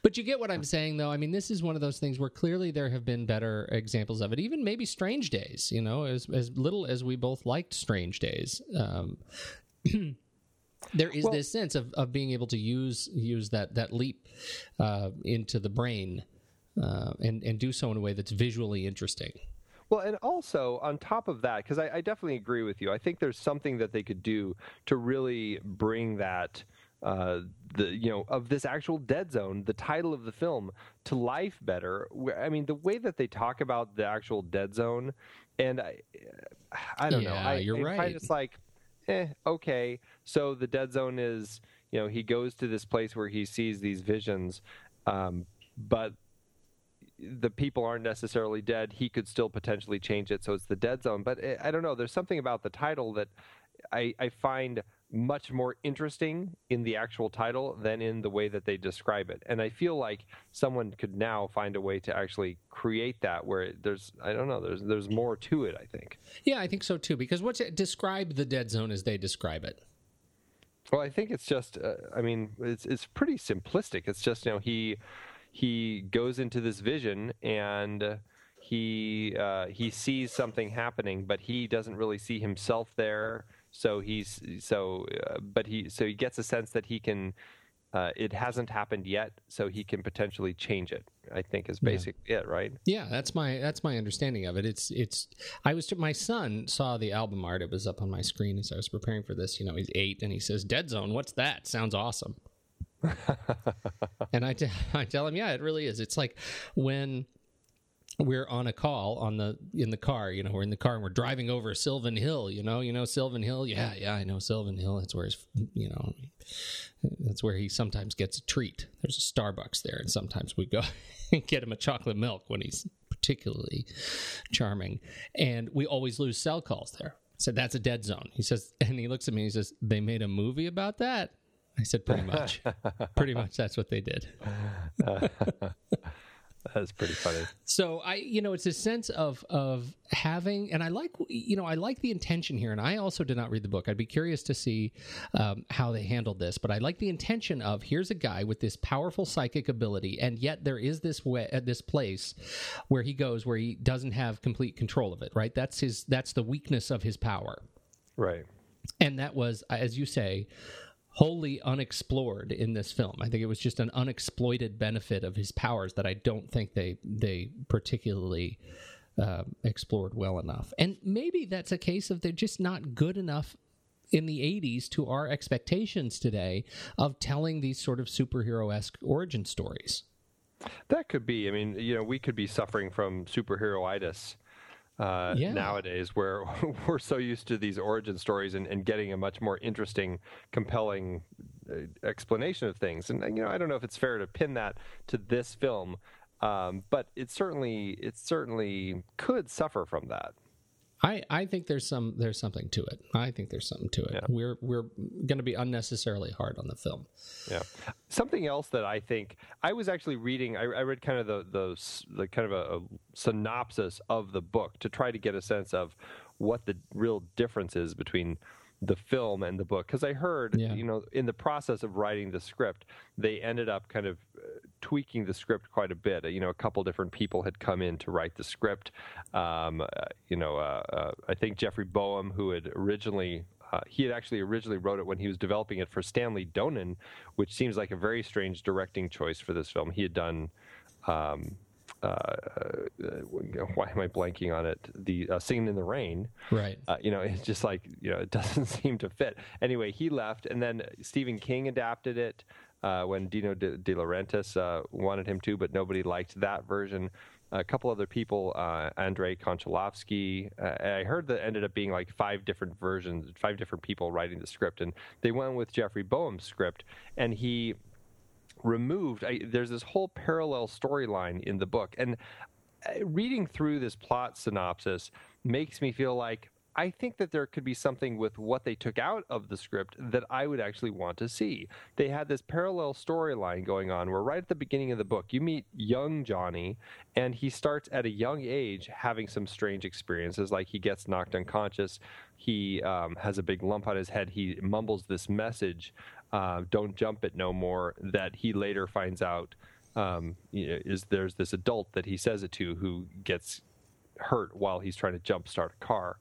But you get what I'm saying, though. I mean, this is one of those things where clearly there have been better examples of it. Even maybe Strange Days. You know, as as little as we both liked Strange Days, um, there is this sense of, of being able to use use that that leap uh, into the brain uh, and and do so in a way that's visually interesting. Well, and also on top of that, because I, I definitely agree with you. I think there's something that they could do to really bring that, uh, the you know, of this actual dead zone, the title of the film, to life better. I mean, the way that they talk about the actual dead zone, and I, I don't know. I, you're I right. It's like, eh, okay. So the dead zone is, you know, he goes to this place where he sees these visions, um, but the people aren't necessarily dead. He could still potentially change it, so it's the dead zone. But eh, I don't know. There's something about the title that I, I find much more interesting in the actual title than in the way that they describe it. And I feel like someone could now find a way to actually create that where there's I don't know. There's there's more to it. I think. Yeah, I think so too. Because what's it describe the dead zone as they describe it? Well, I think it's just. Uh, I mean, it's it's pretty simplistic. It's just you know he he goes into this vision and he uh, he sees something happening, but he doesn't really see himself there. So he's so, uh, but he so he gets a sense that he can. Uh, it hasn't happened yet, so he can potentially change it. I think is basically it, right? Yeah, that's my that's my understanding of it. It's it's. I was my son saw the album art. It was up on my screen as I was preparing for this. You know, he's eight and he says, "Dead Zone, what's that? Sounds awesome." and I, t- I tell him, yeah, it really is. It's like when we're on a call on the in the car. You know, we're in the car and we're driving over Sylvan Hill. You know, you know Sylvan Hill. Yeah, yeah, I know Sylvan Hill. That's where his, you know, that's where he sometimes gets a treat. There's a Starbucks there, and sometimes we go and get him a chocolate milk when he's particularly charming. And we always lose cell calls there. Said that's a dead zone. He says, and he looks at me. and He says, they made a movie about that. I said, pretty much, pretty much. That's what they did. That's pretty funny. So I, you know, it's a sense of of having, and I like, you know, I like the intention here. And I also did not read the book. I'd be curious to see um, how they handled this. But I like the intention of here's a guy with this powerful psychic ability, and yet there is this way, uh, this place where he goes where he doesn't have complete control of it. Right? That's his. That's the weakness of his power. Right. And that was, as you say, wholly unexplored in this film. I think it was just an unexploited benefit of his powers that I don't think they they particularly uh, explored well enough. And maybe that's a case of they're just not good enough in the 80s to our expectations today of telling these sort of superhero esque origin stories. That could be. I mean, you know, we could be suffering from superheroitis uh, Yeah. nowadays, where we're so used to these origin stories and, and getting a much more interesting, compelling uh, explanation of things. And you know, I don't know if it's fair to pin that to this film, um, but it certainly it certainly could suffer from that. I, I think there's some there's something to it. I think there's something to it. We're we're going to be unnecessarily hard on the film. Yeah. Something else that I think I was actually reading. I, I read kind of the the, the kind of a, a synopsis of the book to try to get a sense of what the real difference is between the film and the book. Because I heard, Yeah. you know, in the process of writing the script, they ended up kind of uh, tweaking the script quite a bit. You know, a couple different people had come in to write the script. Um, uh, you know, uh, uh, I think Jeffrey Boam, who had originally uh, he had actually originally wrote it when he was developing it for Stanley Donen, which seems like a very strange directing choice for this film. He had done um, uh, uh, why am I blanking on it? The uh, Singing in the Rain. Right. Uh, you know, it's just like you know, it doesn't seem to fit. Anyway, he left, and then Stephen King adapted it uh, when Dino De, De Laurentiis uh, wanted him to, but nobody liked that version. A couple other people, uh, Andrei Konchalovsky. Uh, I heard that ended up being like five different versions, five different people writing the script, and they went with Jeffrey Boam's script, and he removed. I, there's this whole parallel storyline in the book, and uh, reading through this plot synopsis makes me feel like I think that there could be something with what they took out of the script that I would actually want to see. They had this parallel storyline going on where, right at the beginning of the book, you meet young Johnny, and he starts at a young age having some strange experiences. Like he gets knocked unconscious, he um, has a big lump on his head, he mumbles this message, uh, "Don't jump it no more," that he later finds out. Um, is there's this adult that he says it to who gets hurt while he's trying to jump start a car.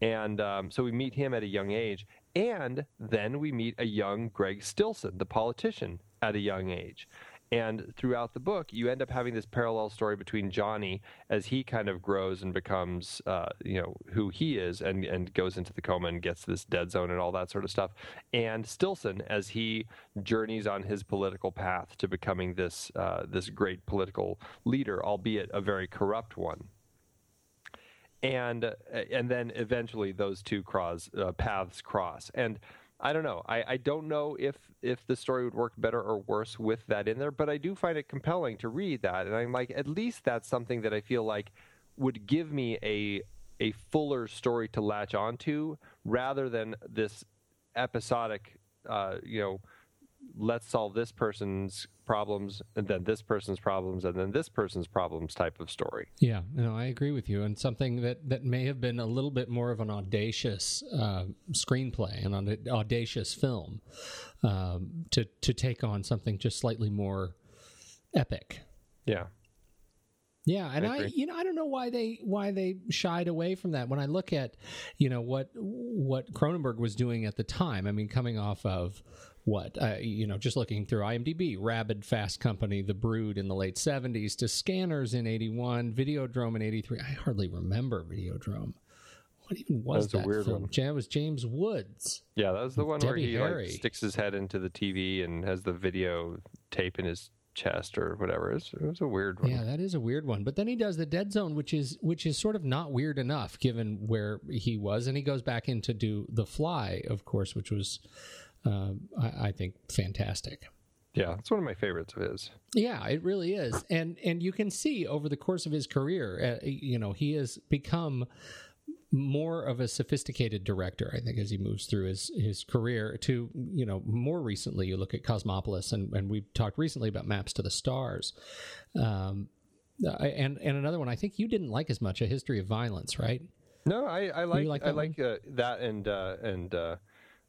And um, so we meet him at a young age. And then we meet a young Greg Stillson, the politician, at a young age. And throughout the book, you end up having this parallel story between Johnny as he kind of grows and becomes, uh, you know, who he is and, and goes into the coma and gets this dead zone and all that sort of stuff. And Stillson as he journeys on his political path to becoming this, uh, this great political leader, albeit a very corrupt one and uh, and then eventually those two cross uh, paths cross and I don't know. I, I don't know if if the story would work better or worse with that in there, but I do find it compelling to read that, and I'm like, at least that's something that I feel like would give me a a fuller story to latch onto rather than this episodic, uh, you know, let's solve this person's problems and then this person's problems and then this person's problems type of story. Yeah, no, I agree with you. And something that, that may have been a little bit more of an audacious uh, screenplay and an audacious film um, to to take on something just slightly more epic. Yeah. Yeah, and I, I, you know I don't know why they why they shied away from that. When I look at you know what what Cronenberg was doing at the time, I mean, coming off of what uh, you know just looking through imdb rabid fast company the brood in the late 70s to scanners in 81 videodrome in 83 i hardly remember videodrome what even was that, was that weird film? One. It was James Woods. Yeah, that was the one Debbie where he like, sticks his head into the TV and has the video tape in his chest or whatever. It was, it was, a weird one. Yeah, that is a weird one. But then he does the Dead Zone, which is which is sort of not weird enough given where he was, and he goes back in to do The Fly, of course, which was uh, I, I think fantastic. Yeah, it's one of my favorites of his. Yeah, it really is, and and you can see over the course of his career, uh, you know, he has become more of a sophisticated director. I think as he moves through his his career to you know more recently, you look at Cosmopolis, and and we talked recently about Maps to the Stars. Um, and and another one I think you didn't like as much, A History of Violence, right? No, I, I like, like I like uh, that and uh, and uh,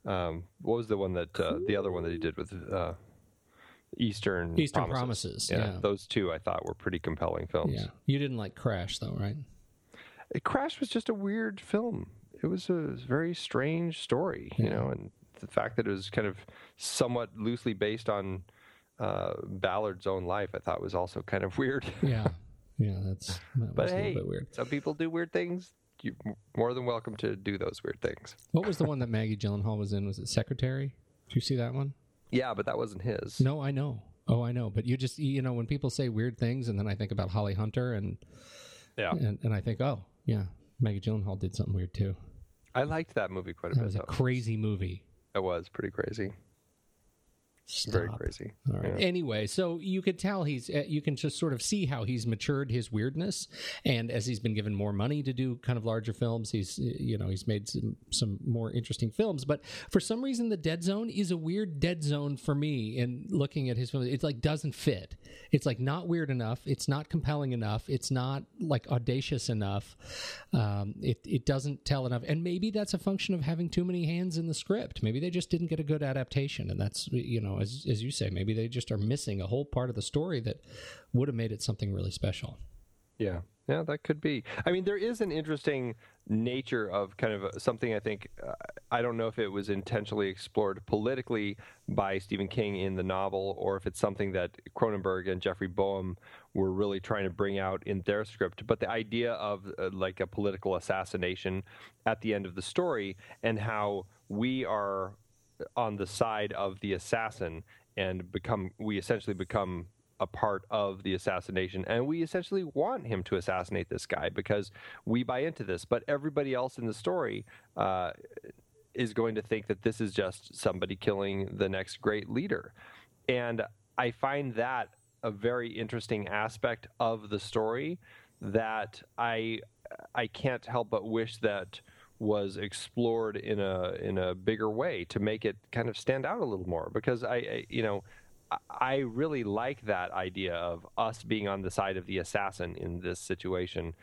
um, what was the one that uh, the other one that he did with uh, Eastern Eastern Promises? Promises yeah, yeah, those two I thought were pretty compelling films. Yeah, you didn't like Crash though, right? Crash was just a weird film. It was a very strange story, you know, and the fact that it was kind of somewhat loosely based on uh, Ballard's own life, I thought was also kind of weird. yeah, yeah, that's that but was hey, a little bit weird. Some people do weird things you're more than welcome to do those weird things. What was the one that Maggie Gyllenhaal was in? Was it Secretary? Did you see that one? Yeah, but that wasn't his. No, I know. Oh, I know. But you just you know when people say weird things, and then I think about Holly Hunter, and yeah, and, and I think, oh yeah, Maggie Gyllenhaal did something weird too. I liked that movie quite a that bit. It was a though. crazy movie. It was pretty crazy. Stop. Very crazy. All right. Anyway, so you could tell he's, uh, you can just sort of see how he's matured his weirdness, and as he's been given more money to do kind of larger films, he's, you know, he's made some some more interesting films. But for some reason, the Dead Zone is a weird dead zone for me. In looking at his films, It's like doesn't fit. It's like not weird enough. It's not compelling enough. It's not like audacious enough. Um, it it doesn't tell enough, and maybe that's a function of having too many hands in the script. Maybe they just didn't get a good adaptation, and that's you know as, as you say, maybe they just are missing a whole part of the story that would have made it something really special. Yeah. Yeah, that could be. I mean, there is an interesting nature of kind of something I think, uh, I don't know if it was intentionally explored politically by Stephen King in the novel or if it's something that Cronenberg and Jeffrey Boam were really trying to bring out in their script. But the idea of uh, like a political assassination at the end of the story and how we are on the side of the assassin and become we essentially become a part of the assassination. And we essentially want him to assassinate this guy because we buy into this. But everybody else in the story uh, is going to think that this is just somebody killing the next great leader. And i find that a very interesting aspect of the story that i i can't help but wish that was explored in a in a bigger way to make it kind of stand out a little more because I, I you know I really like that idea of us being on the side of the assassin in this situation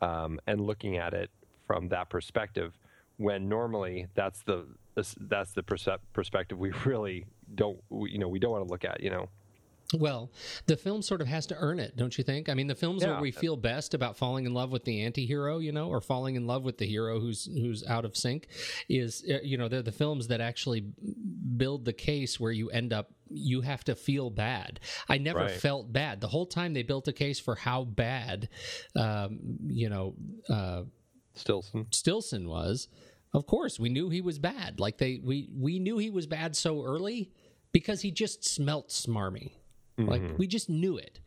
um, and looking at it from that perspective when normally that's the that's the perspective we really don't you know we don't want to look at you know well, the film sort of has to earn it, don't you think? I mean, the films yeah. where we feel best about falling in love with the anti-hero, you know, or falling in love with the hero who's who's out of sync is uh, you know, they're the films that actually build the case where you end up you have to feel bad. I never right. felt bad. The whole time they built a case for how bad um, you know, uh Stillson. Stillson was. Of course, we knew he was bad. Like they we we knew he was bad so early because he just smelt smarmy. Mm-hmm. Like we just knew it.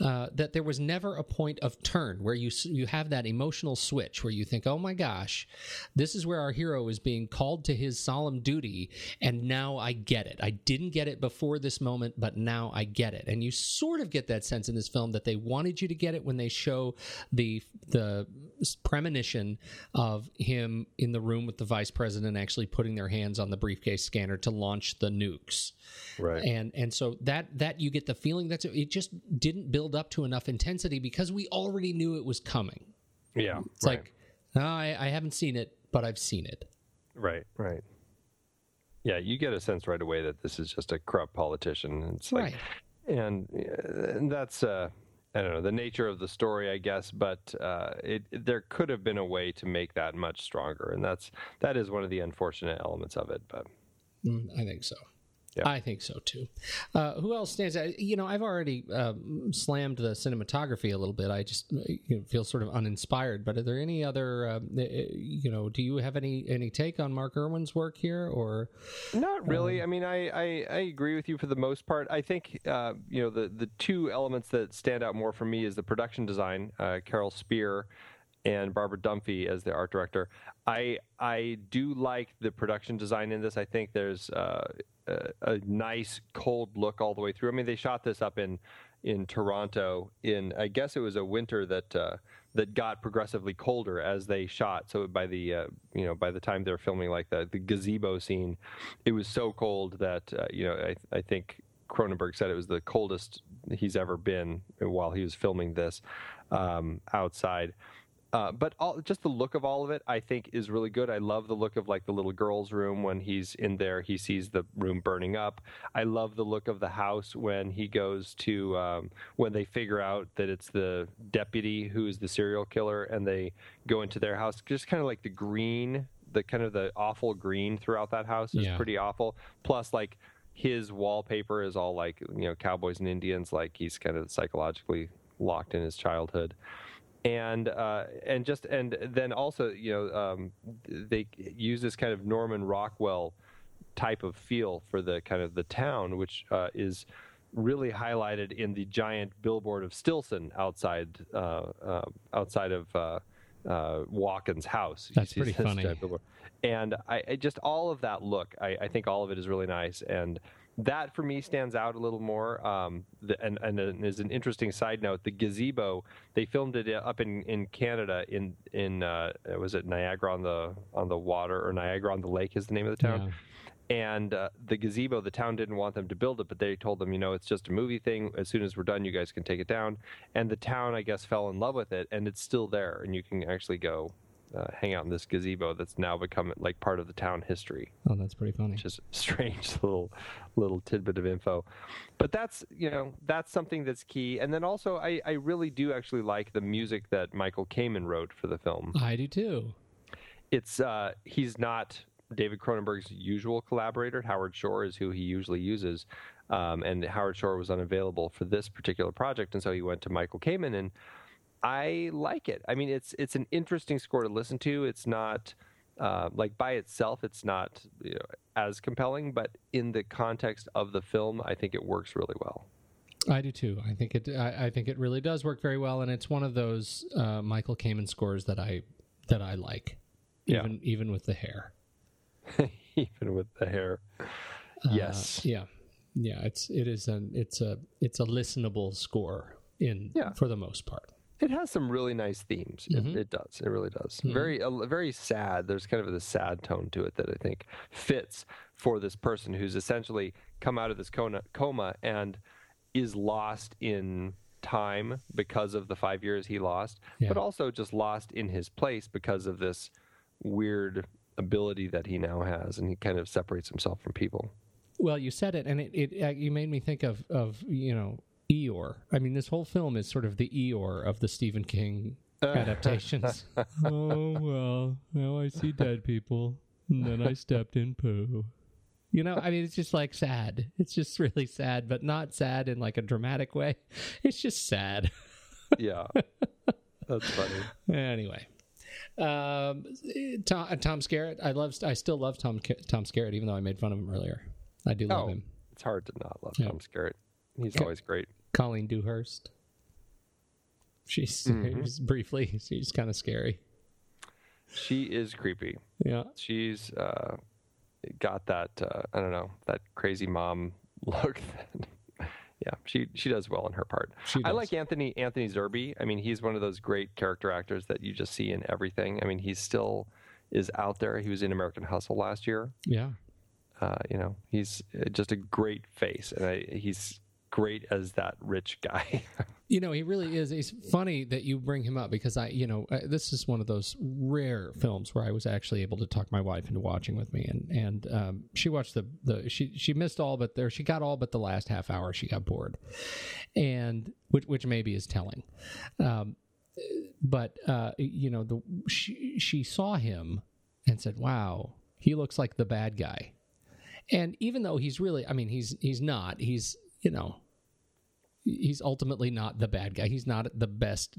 Uh, that there was never a point of turn where you you have that emotional switch where you think, "Oh my gosh, this is where our hero is being called to his solemn duty, and now I get it. I didn't get it before this moment, but now I get it." And you sort of get that sense in this film that they wanted you to get it when they show the the premonition of him in the room with the vice president actually putting their hands on the briefcase scanner to launch the nukes. Right. And and so that that you get the feeling that it just didn't build up to enough intensity because we already knew it was coming. Yeah. It's right. like no, I, I haven't seen it, but I've seen it. Right, right. Yeah, you get a sense right away that this is just a corrupt politician. It's like, right. and, and that's uh, I don't know the nature of the story, I guess, but uh, it, it, there could have been a way to make that much stronger, and that's that is one of the unfortunate elements of it. But mm, I think so. Yeah. I think so too. Uh, who else stands out? You know, I've already um, slammed the cinematography a little bit. I just you know, feel sort of uninspired. But are there any other? Uh, you know, do you have any any take on Mark Irwin's work here, or not really? Um, I mean, I, I, I agree with you for the most part. I think uh, you know the the two elements that stand out more for me is the production design. Uh, Carol Spier and Barbara Dunphy as the art director. I I do like the production design in this. I think there's uh, a, nice cold look all the way through. I mean, they shot this up in in Toronto in I guess it was a winter that uh, that got progressively colder as they shot. So by the uh, you know by the time they're filming like the the gazebo scene, it was so cold that uh, you know I I think Cronenberg said it was the coldest he's ever been while he was filming this um, outside. Uh, but all, just the look of all of it, I think, is really good. I love the look of like the little girl's room when he's in there. He sees the room burning up. I love the look of the house when he goes to um, when they figure out that it's the deputy who is the serial killer, and they go into their house. Just kind of like the green, the kind of the awful green throughout that house is yeah. pretty awful. Plus, like his wallpaper is all like you know cowboys and Indians, like he's kind of psychologically locked in his childhood and uh, and just and then also you know um, they use this kind of Norman Rockwell type of feel for the kind of the town, which uh, is really highlighted in the giant billboard of Stillson outside uh, uh outside of uh, uh, Walken's house. That's pretty funny. And I, I, just all of that look, I, I think all of it is really nice and that for me stands out a little more. Um, the, and, and is an interesting side note. The gazebo they filmed it up in, in Canada in in uh, was it Niagara on the on the water or Niagara on the lake is the name of the town. Yeah. And uh, the gazebo, the town didn't want them to build it, but they told them, you know, it's just a movie thing. As soon as we're done, you guys can take it down. And the town, I guess, fell in love with it, and it's still there, and you can actually go uh, hang out in this gazebo that's now become like part of the town history. Oh, that's pretty funny. Just strange little little tidbit of info. But that's you know that's something that's key. And then also I, I really do actually like the music that Michael Kamen wrote for the film. I do too. It's uh, he's not David Cronenberg's usual collaborator. Howard Shore is who he usually uses, um, and Howard Shore was unavailable for this particular project, and so he went to Michael Kamen, and I like it. I mean, it's it's an interesting score to listen to. It's not. Uh, like by itself, it's not you know, as compelling, but in the context of the film, I think it works really well. I do too. I think it. I, I think it really does work very well, and it's one of those uh, Michael Kamen scores that I that I like, even yeah. even with the hair. even with the hair. Uh, yes. Yeah. Yeah. It's it is an it's a it's a listenable score in yeah. for the most part. It has some really nice themes. Mm-hmm. It, it, does. It really does. Mm-hmm. Very, uh, very sad. There's kind of a sad tone to it that I think fits for this person who's essentially come out of this coma, coma and is lost in time because of the five years he lost, yeah. but also just lost in his place because of this weird ability that he now has, and he kind of separates himself from people. Well, you said it, and it, it uh, you made me think of of you know Eeyore. I mean, this whole film is sort of the Eeyore of the Stephen King adaptations. oh well, now I see dead people, and then I stepped in poo. You know, I mean, it's just like sad. It's just really sad, but not sad in like a dramatic way. It's just sad. yeah, that's funny. Anyway, um, Tom, Tom Skerritt. I love. I still love Tom Tom Skerritt, even though I made fun of him earlier. I do love oh, him. It's hard to not love yeah. Tom Skerritt. He's always great. Colleen Dewhurst. She's mm-hmm. briefly, she's kind of scary. She is creepy. Yeah. She's uh, got that, uh, I don't know, that crazy mom look. That, yeah, she she does well in her part. I like Anthony Anthony Zerbe. I mean, he's one of those great character actors that you just see in everything. I mean, he still is out there. He was in American Hustle last year. Yeah. Uh, you know, he's uh, just a great face, and I, he's great as that rich guy. you know, he really is. It's funny that you bring him up because I, you know, uh, this is one of those rare films where I was actually able to talk my wife into watching with me, and and um, she watched the the she she missed all but there she got all but the last half hour. She got bored, and which which maybe is telling. Um, but uh, you know, the she she saw him and said, "Wow, he looks like the bad guy." And even though he's really, I mean, he's he's not. He's you know, he's ultimately not the bad guy. He's not the best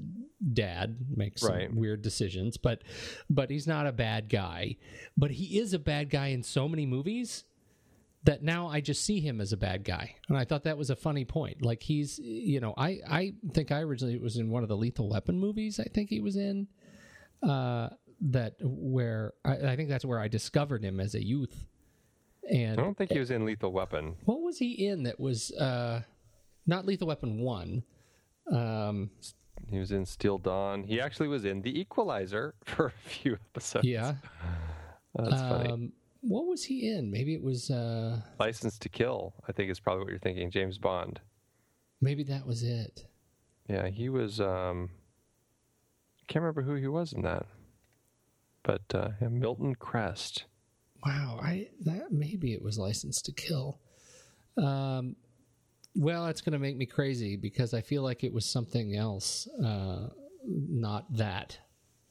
dad, makes right. weird decisions, but but he's not a bad guy. But he is a bad guy in so many movies that now I just see him as a bad guy. And I thought that was a funny point. Like he's, you know, I I think I originally was in one of the Lethal Weapon movies. I think he was in uh that where I, I think that's where I discovered him as a youth and I don't think he was in Lethal Weapon. What was he in that was uh, not Lethal Weapon 1? Um, he was in Steel Dawn. He actually was in The Equalizer for a few episodes. Yeah. That's um, funny. What was he in? Maybe it was uh, License to Kill. I think is probably what you're thinking. James Bond. Maybe that was it. Yeah, he was. Um, I can't remember who he was in that, but uh, Milton Krest. Wow, I that maybe it was licensed to Kill. Um, well, it's going to make me crazy because I feel like it was something else, uh, not that.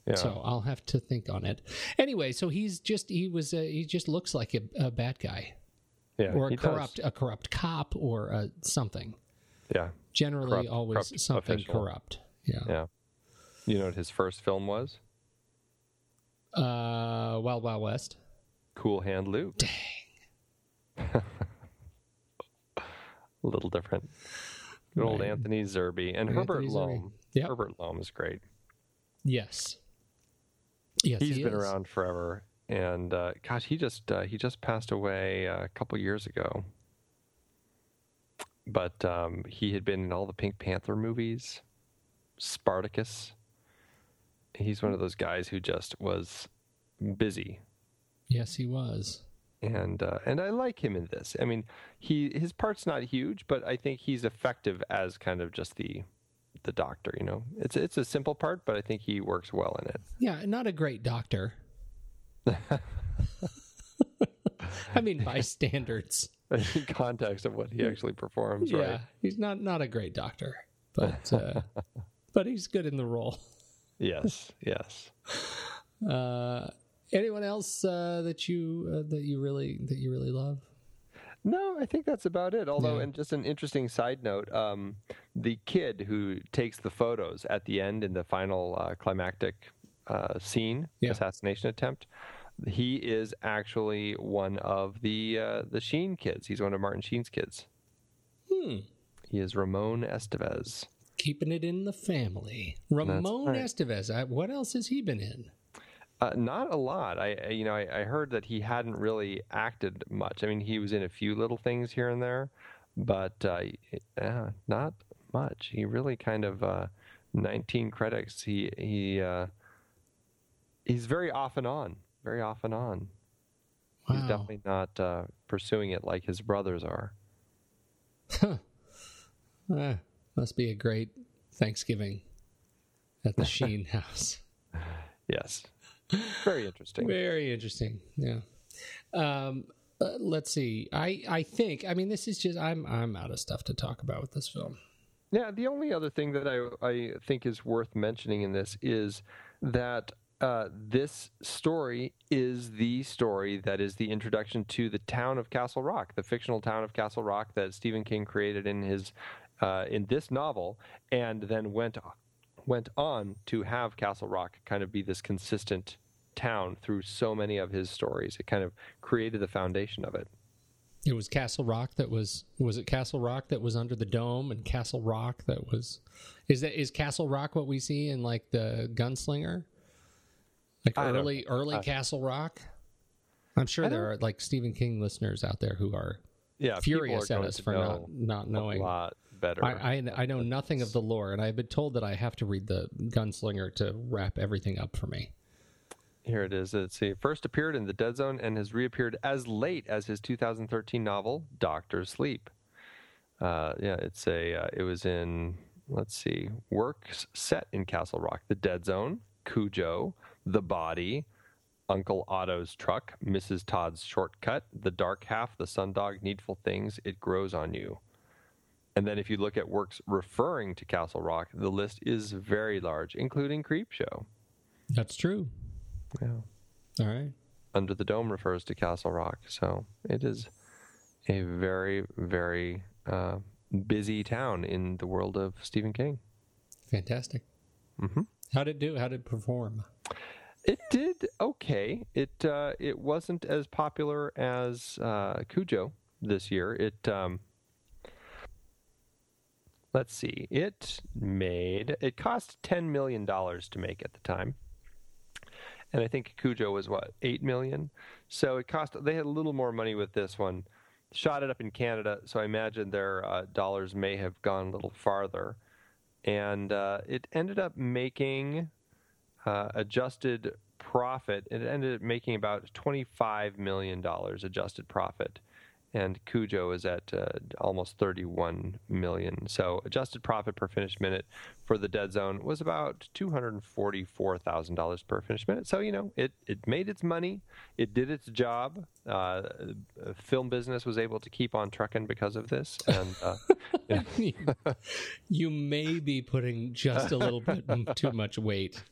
Yeah. So I'll have to think on it. Anyway, so he's just he was a, he just looks like a, a bad guy, yeah, or a corrupt does. a corrupt cop or a something. Yeah, generally corrupt, always corrupt something official. corrupt. Yeah, yeah. You know what his first film was? Uh, Wild Wild West. Cool Hand Luke. Dang. a little different. Good old Anthony Zerbe and Anthony Herbert Lom. Yep. Herbert Lom is great. Yes. Yes, he's he been is. around forever, and uh, gosh, he just uh, he just passed away a couple years ago. But um, he had been in all the Pink Panther movies, Spartacus. He's one of those guys who just was busy Yes, he was. And uh, and I like him in this. I mean, he his part's not huge, but I think he's effective as kind of just the the doctor. You know, it's it's a simple part, but I think he works well in it. Yeah, not a great doctor. I mean, by standards. in context of what he actually performs, yeah, right? he's not not a great doctor, but uh, but he's good in the role. yes, yes. Uh, Anyone else uh, that you uh, that you really that you really love? No, I think that's about it. Although, Yeah. and just an interesting side note, um, the kid who takes the photos at the end in the final uh, climactic uh, scene, Yeah. assassination attempt, he is actually one of the uh, the Sheen kids. He's one of Martin Sheen's kids. Hmm. He is Ramon Estevez. Keeping it in the family. Ramon right. Estevez. I, what else has he been in? Uh, not a lot. I, I- you know, I, I heard that he hadn't really acted much. I mean, he was in a few little things here and there, but uh, yeah, not much. He really kind of uh, 19 credits. He he uh, he's very off and on, very off and on. He's definitely not uh, pursuing it like his brothers are. Ah, must be a great Thanksgiving at the Sheen house. Yes, very interesting. Very interesting. Yeah. Um, uh, let's see. I I think. I mean, this is just. I'm I'm out of stuff to talk about with this film. Yeah, the only other thing that I, I think is worth mentioning in this is that uh, this story is the story that is the introduction to the town of Castle Rock, the fictional town of Castle Rock that Stephen King created in his uh, in this novel, and then went went on to have Castle Rock kind of be this consistent town through so many of his stories. It kind of created the foundation of it. It was Castle Rock that was. Was it Castle Rock that was under the dome, and Castle Rock that was. Is that is Castle Rock what we see in like the Gunslinger? Like I early early uh, Castle Rock. I'm sure there are like Stephen King listeners out there who are Yeah, furious are at us for not not a knowing. lot better. I, I I know nothing of the lore, and I've been told that I have to read the Gunslinger to wrap everything up for me. Here it is. Let's see. First appeared in The Dead Zone and has reappeared as late as his 2013 novel, Doctor Sleep. Uh, yeah, it's a. Uh, it was in. Let's see. Works set in Castle Rock, The Dead Zone, Cujo, The Body, Uncle Otto's Truck, Mrs. Todd's Shortcut, The Dark Half, The Sundog, Needful Things, It Grows on You. And then if you look at works referring to Castle Rock, the list is very large, including Creepshow. That's true. Yeah. All right. Under the Dome refers to Castle Rock. So it is a very, very uh, busy town in the world of Stephen King. Fantastic. Mhm. How did it do? How did it perform? It did okay. It uh, it wasn't as popular as uh, Cujo this year. It um, let's see. It made it cost ten million dollars to make at the time, and I think Cujo was what eight million. So it cost. They had a little more money with this one. Shot it up in Canada, so I imagine their uh, dollars may have gone a little farther, and uh, it ended up making uh, adjusted profit. It ended up making about $25 million adjusted profit. And Cujo is at uh, almost 31 million. So adjusted profit per finished minute for the Dead Zone was about $244,000 per finished minute. So you know it it made its money, it did its job. Uh, film business was able to keep on trucking because of this, and uh, yeah. you may be putting just a little bit too much weight.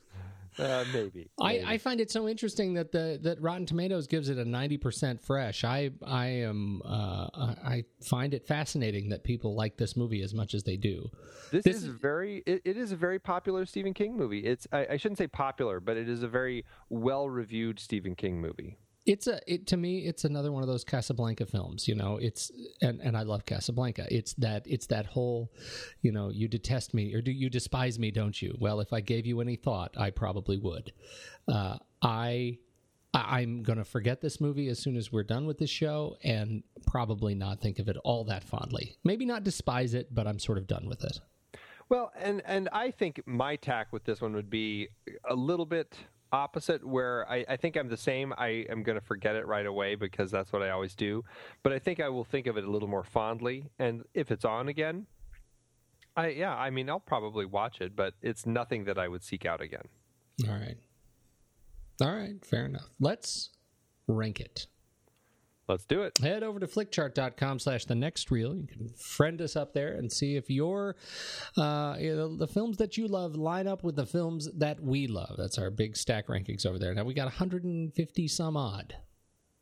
Uh, maybe. I, maybe. I find it so interesting that the that Rotten Tomatoes gives it a ninety percent fresh. I I am uh, I find it fascinating that people like this movie as much as they do. This, This is is- very. It, it is a very popular Stephen King movie. It's. I, I shouldn't say popular, but it is a very well reviewed Stephen King movie. It's a it to me. It's another one of those Casablanca films. You know, it's and and I love Casablanca. It's that it's that whole, you know, you detest me or do you despise me, don't you? Well, if I gave you any thought, I probably would. Uh, I. I'm going to forget this movie as soon as we're done with this show and probably not think of it all that fondly. Maybe not despise it, but I'm sort of done with it. Well, and and I think my tack with this one would be a little bit opposite, where I, I think I'm the same. I am going to forget it right away because that's what I always do. But I think I will think of it a little more fondly, and if it's on again, I yeah, I mean I'll probably watch it, but it's nothing that I would seek out again. All right. All right, fair enough. Let's rank it. Let's do it. Head over to flickchart.com slash the next reel. You can friend us up there and see if your uh, you know, the films that you love line up with the films that we love. That's our big stack rankings over there. Now we got 150 some odd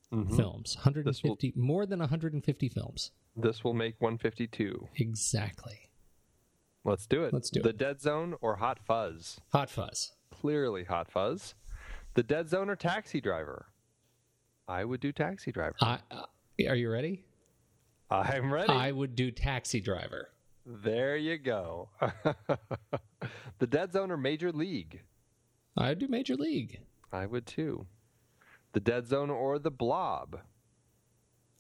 films. 150 more than 150 films. This will make 152. Exactly. Let's do it. Let's do the it. The Dead Zone or Hot Fuzz? Hot Fuzz. Clearly Hot Fuzz. The Dead Zone or Taxi Driver? I would do Taxi Driver. I, uh, are you ready? I'm ready. I would do Taxi Driver. There you go. the Dead Zone or Major League? I'd do Major League. I would too. The Dead Zone or The Blob?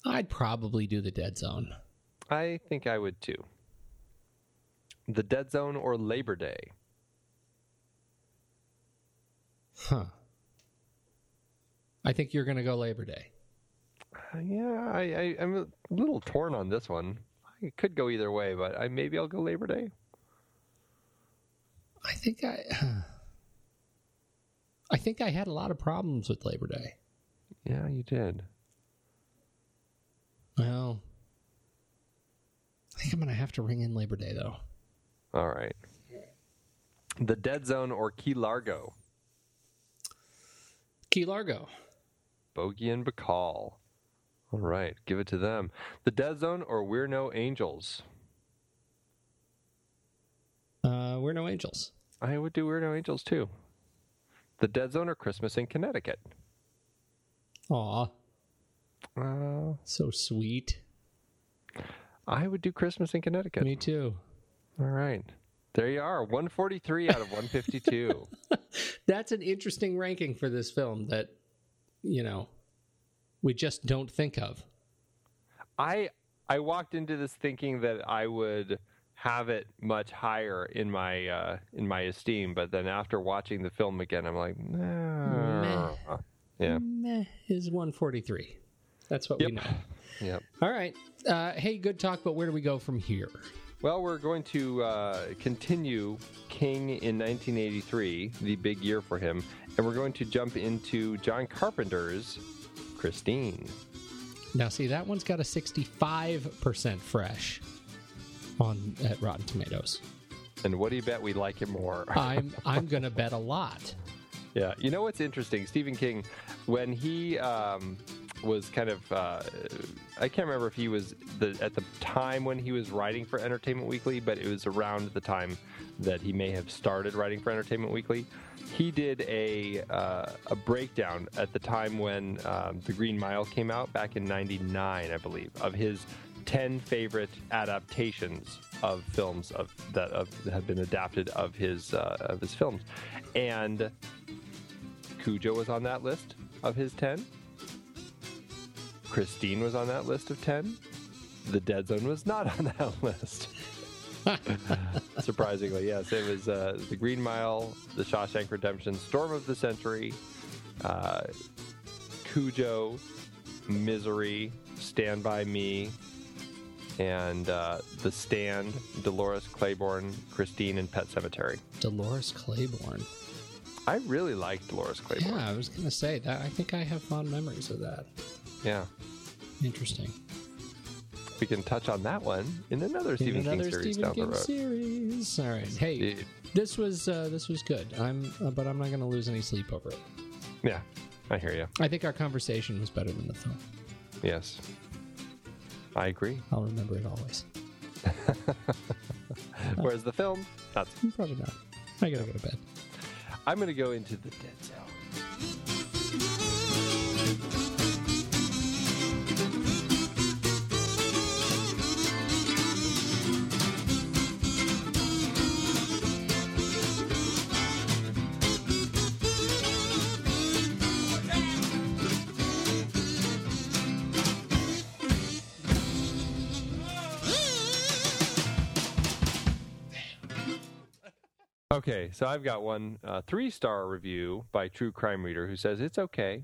I'd probably do the Dead Zone. I think I would too. The Dead Zone or Labor Day? Huh. I think you're going to go Labor Day. Uh, yeah, I, I, I'm a little torn on this one. I could go either way, but I maybe I'll go Labor Day. I think I. I think I had a lot of problems with Labor Day. Yeah, you did. Well, I think I'm going to have to ring in Labor Day, though. All right. The Dead Zone or Key Largo? Key Largo. Bogie and Bacall. All right, give it to them. The Dead Zone or We're No Angels? Uh, we're no angels. I would do We're No Angels too. The Dead Zone or Christmas in Connecticut? Aw, Uh, so sweet. I would do Christmas in Connecticut. Me too. All right. There you are, 143 out of 152. That's an interesting ranking for this film that, you know, we just don't think of. I I walked into this thinking that I would have it much higher in my uh, in my esteem, but then after watching the film again, I'm like, nah. yeah, Meh is 143. That's what we know. yep. All right. Uh, hey, good talk, but where do we go from here? Well, we're going to uh, continue King in 1983, the big year for him, and we're going to jump into John Carpenter's Christine. Now, see, that one's got a 65% fresh on at Rotten Tomatoes. And what do you bet we like it more? I'm I'm gonna bet a lot. Yeah, you know what's interesting? Stephen King, when he um, was kind of, uh, I can't remember if he was the at the time when he was writing for Entertainment Weekly, but it was around the time that he may have started writing for Entertainment Weekly. He did a uh, a breakdown at the time when um, The Green Mile came out back in '99, I believe, of his 10 favorite adaptations of films of that of, have been adapted of his uh, of his films, and Cujo was on that list of his 10. Christine was on that list of 10. The Dead Zone was not on that list. Surprisingly, yes, it was uh, The Green Mile, The Shawshank Redemption, Storm of the Century, uh, Cujo, Misery, Stand By Me, and uh, The Stand, Dolores Claiborne, Christine, and Pet Sematary. Dolores Claiborne. I really liked Dolores Claiborne. Yeah, I was gonna say that. I think I have fond memories of that. Yeah. Interesting. We can touch on that one in another Stephen another King series Stephen down King the road. series. All right. Hey, this was uh, this was good. I'm, uh, but I'm not gonna lose any sleep over it. Yeah, I hear you. I think our conversation was better than the film. Yes. I agree. I'll remember it always. Whereas the film, not. Probably not. I gotta go to bed. I'm going to go into the dead zone. Okay, so I've got one uh, three star review by True Crime Reader who says it's okay.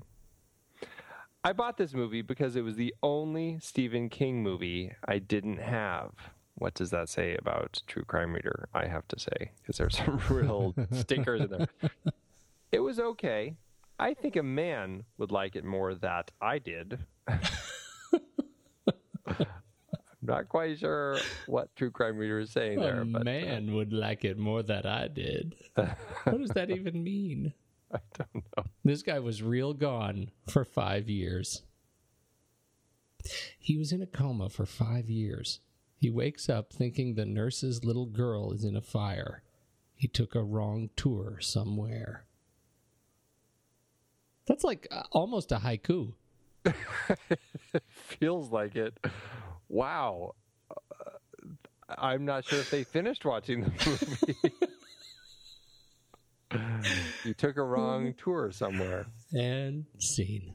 I bought this movie because it was the only Stephen King movie I didn't have. What does that say about True Crime Reader? I have to say, because there's some real stinkers in there. It was okay. I think a man would like it more that I did. not quite sure what True Crime Reader is saying there. A but, uh, man would like it more than I did. what does that even mean? I don't know. This guy was real gone for five years. He was in a coma for five years. He wakes up thinking the nurse's little girl is in a fire. He took a wrong tour somewhere. That's like uh, almost a haiku. Feels like it. Wow. Uh, I'm not sure if they finished watching the movie. you took a wrong tour somewhere. And scene.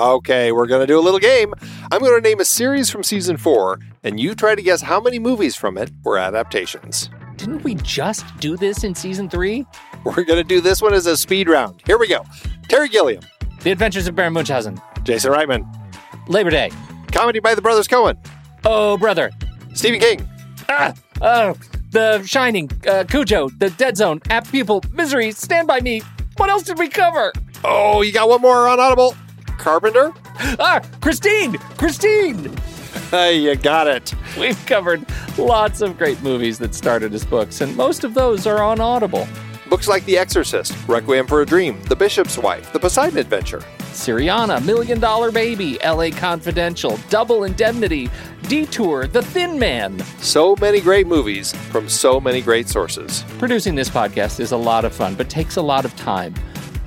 Okay, we're going to do a little game. I'm going to name a series from season four, and you try to guess how many movies from it were adaptations. Didn't we just do this in season three? We're going to do this one as a speed round. Here we go. Terry Gilliam, The Adventures of Baron Munchausen, Jason Reitman, Labor Day, comedy by the Brothers Coen, Oh Brother, Stephen King, ah, oh, The Shining, uh, Cujo, The Dead Zone, Apt Pupil, Misery, Stand By Me. What else did we cover? Oh, you got one more on Audible. Carpenter? Ah, Christine! Christine! You got it. We've covered lots of great movies that started as books, and most of those are on Audible. Books like The Exorcist, Requiem for a Dream, The Bishop's Wife, The Poseidon Adventure, Syriana, Million Dollar Baby, LA Confidential, Double Indemnity, Detour, The Thin Man. So many great movies from so many great sources. Producing this podcast is a lot of fun, but takes a lot of time.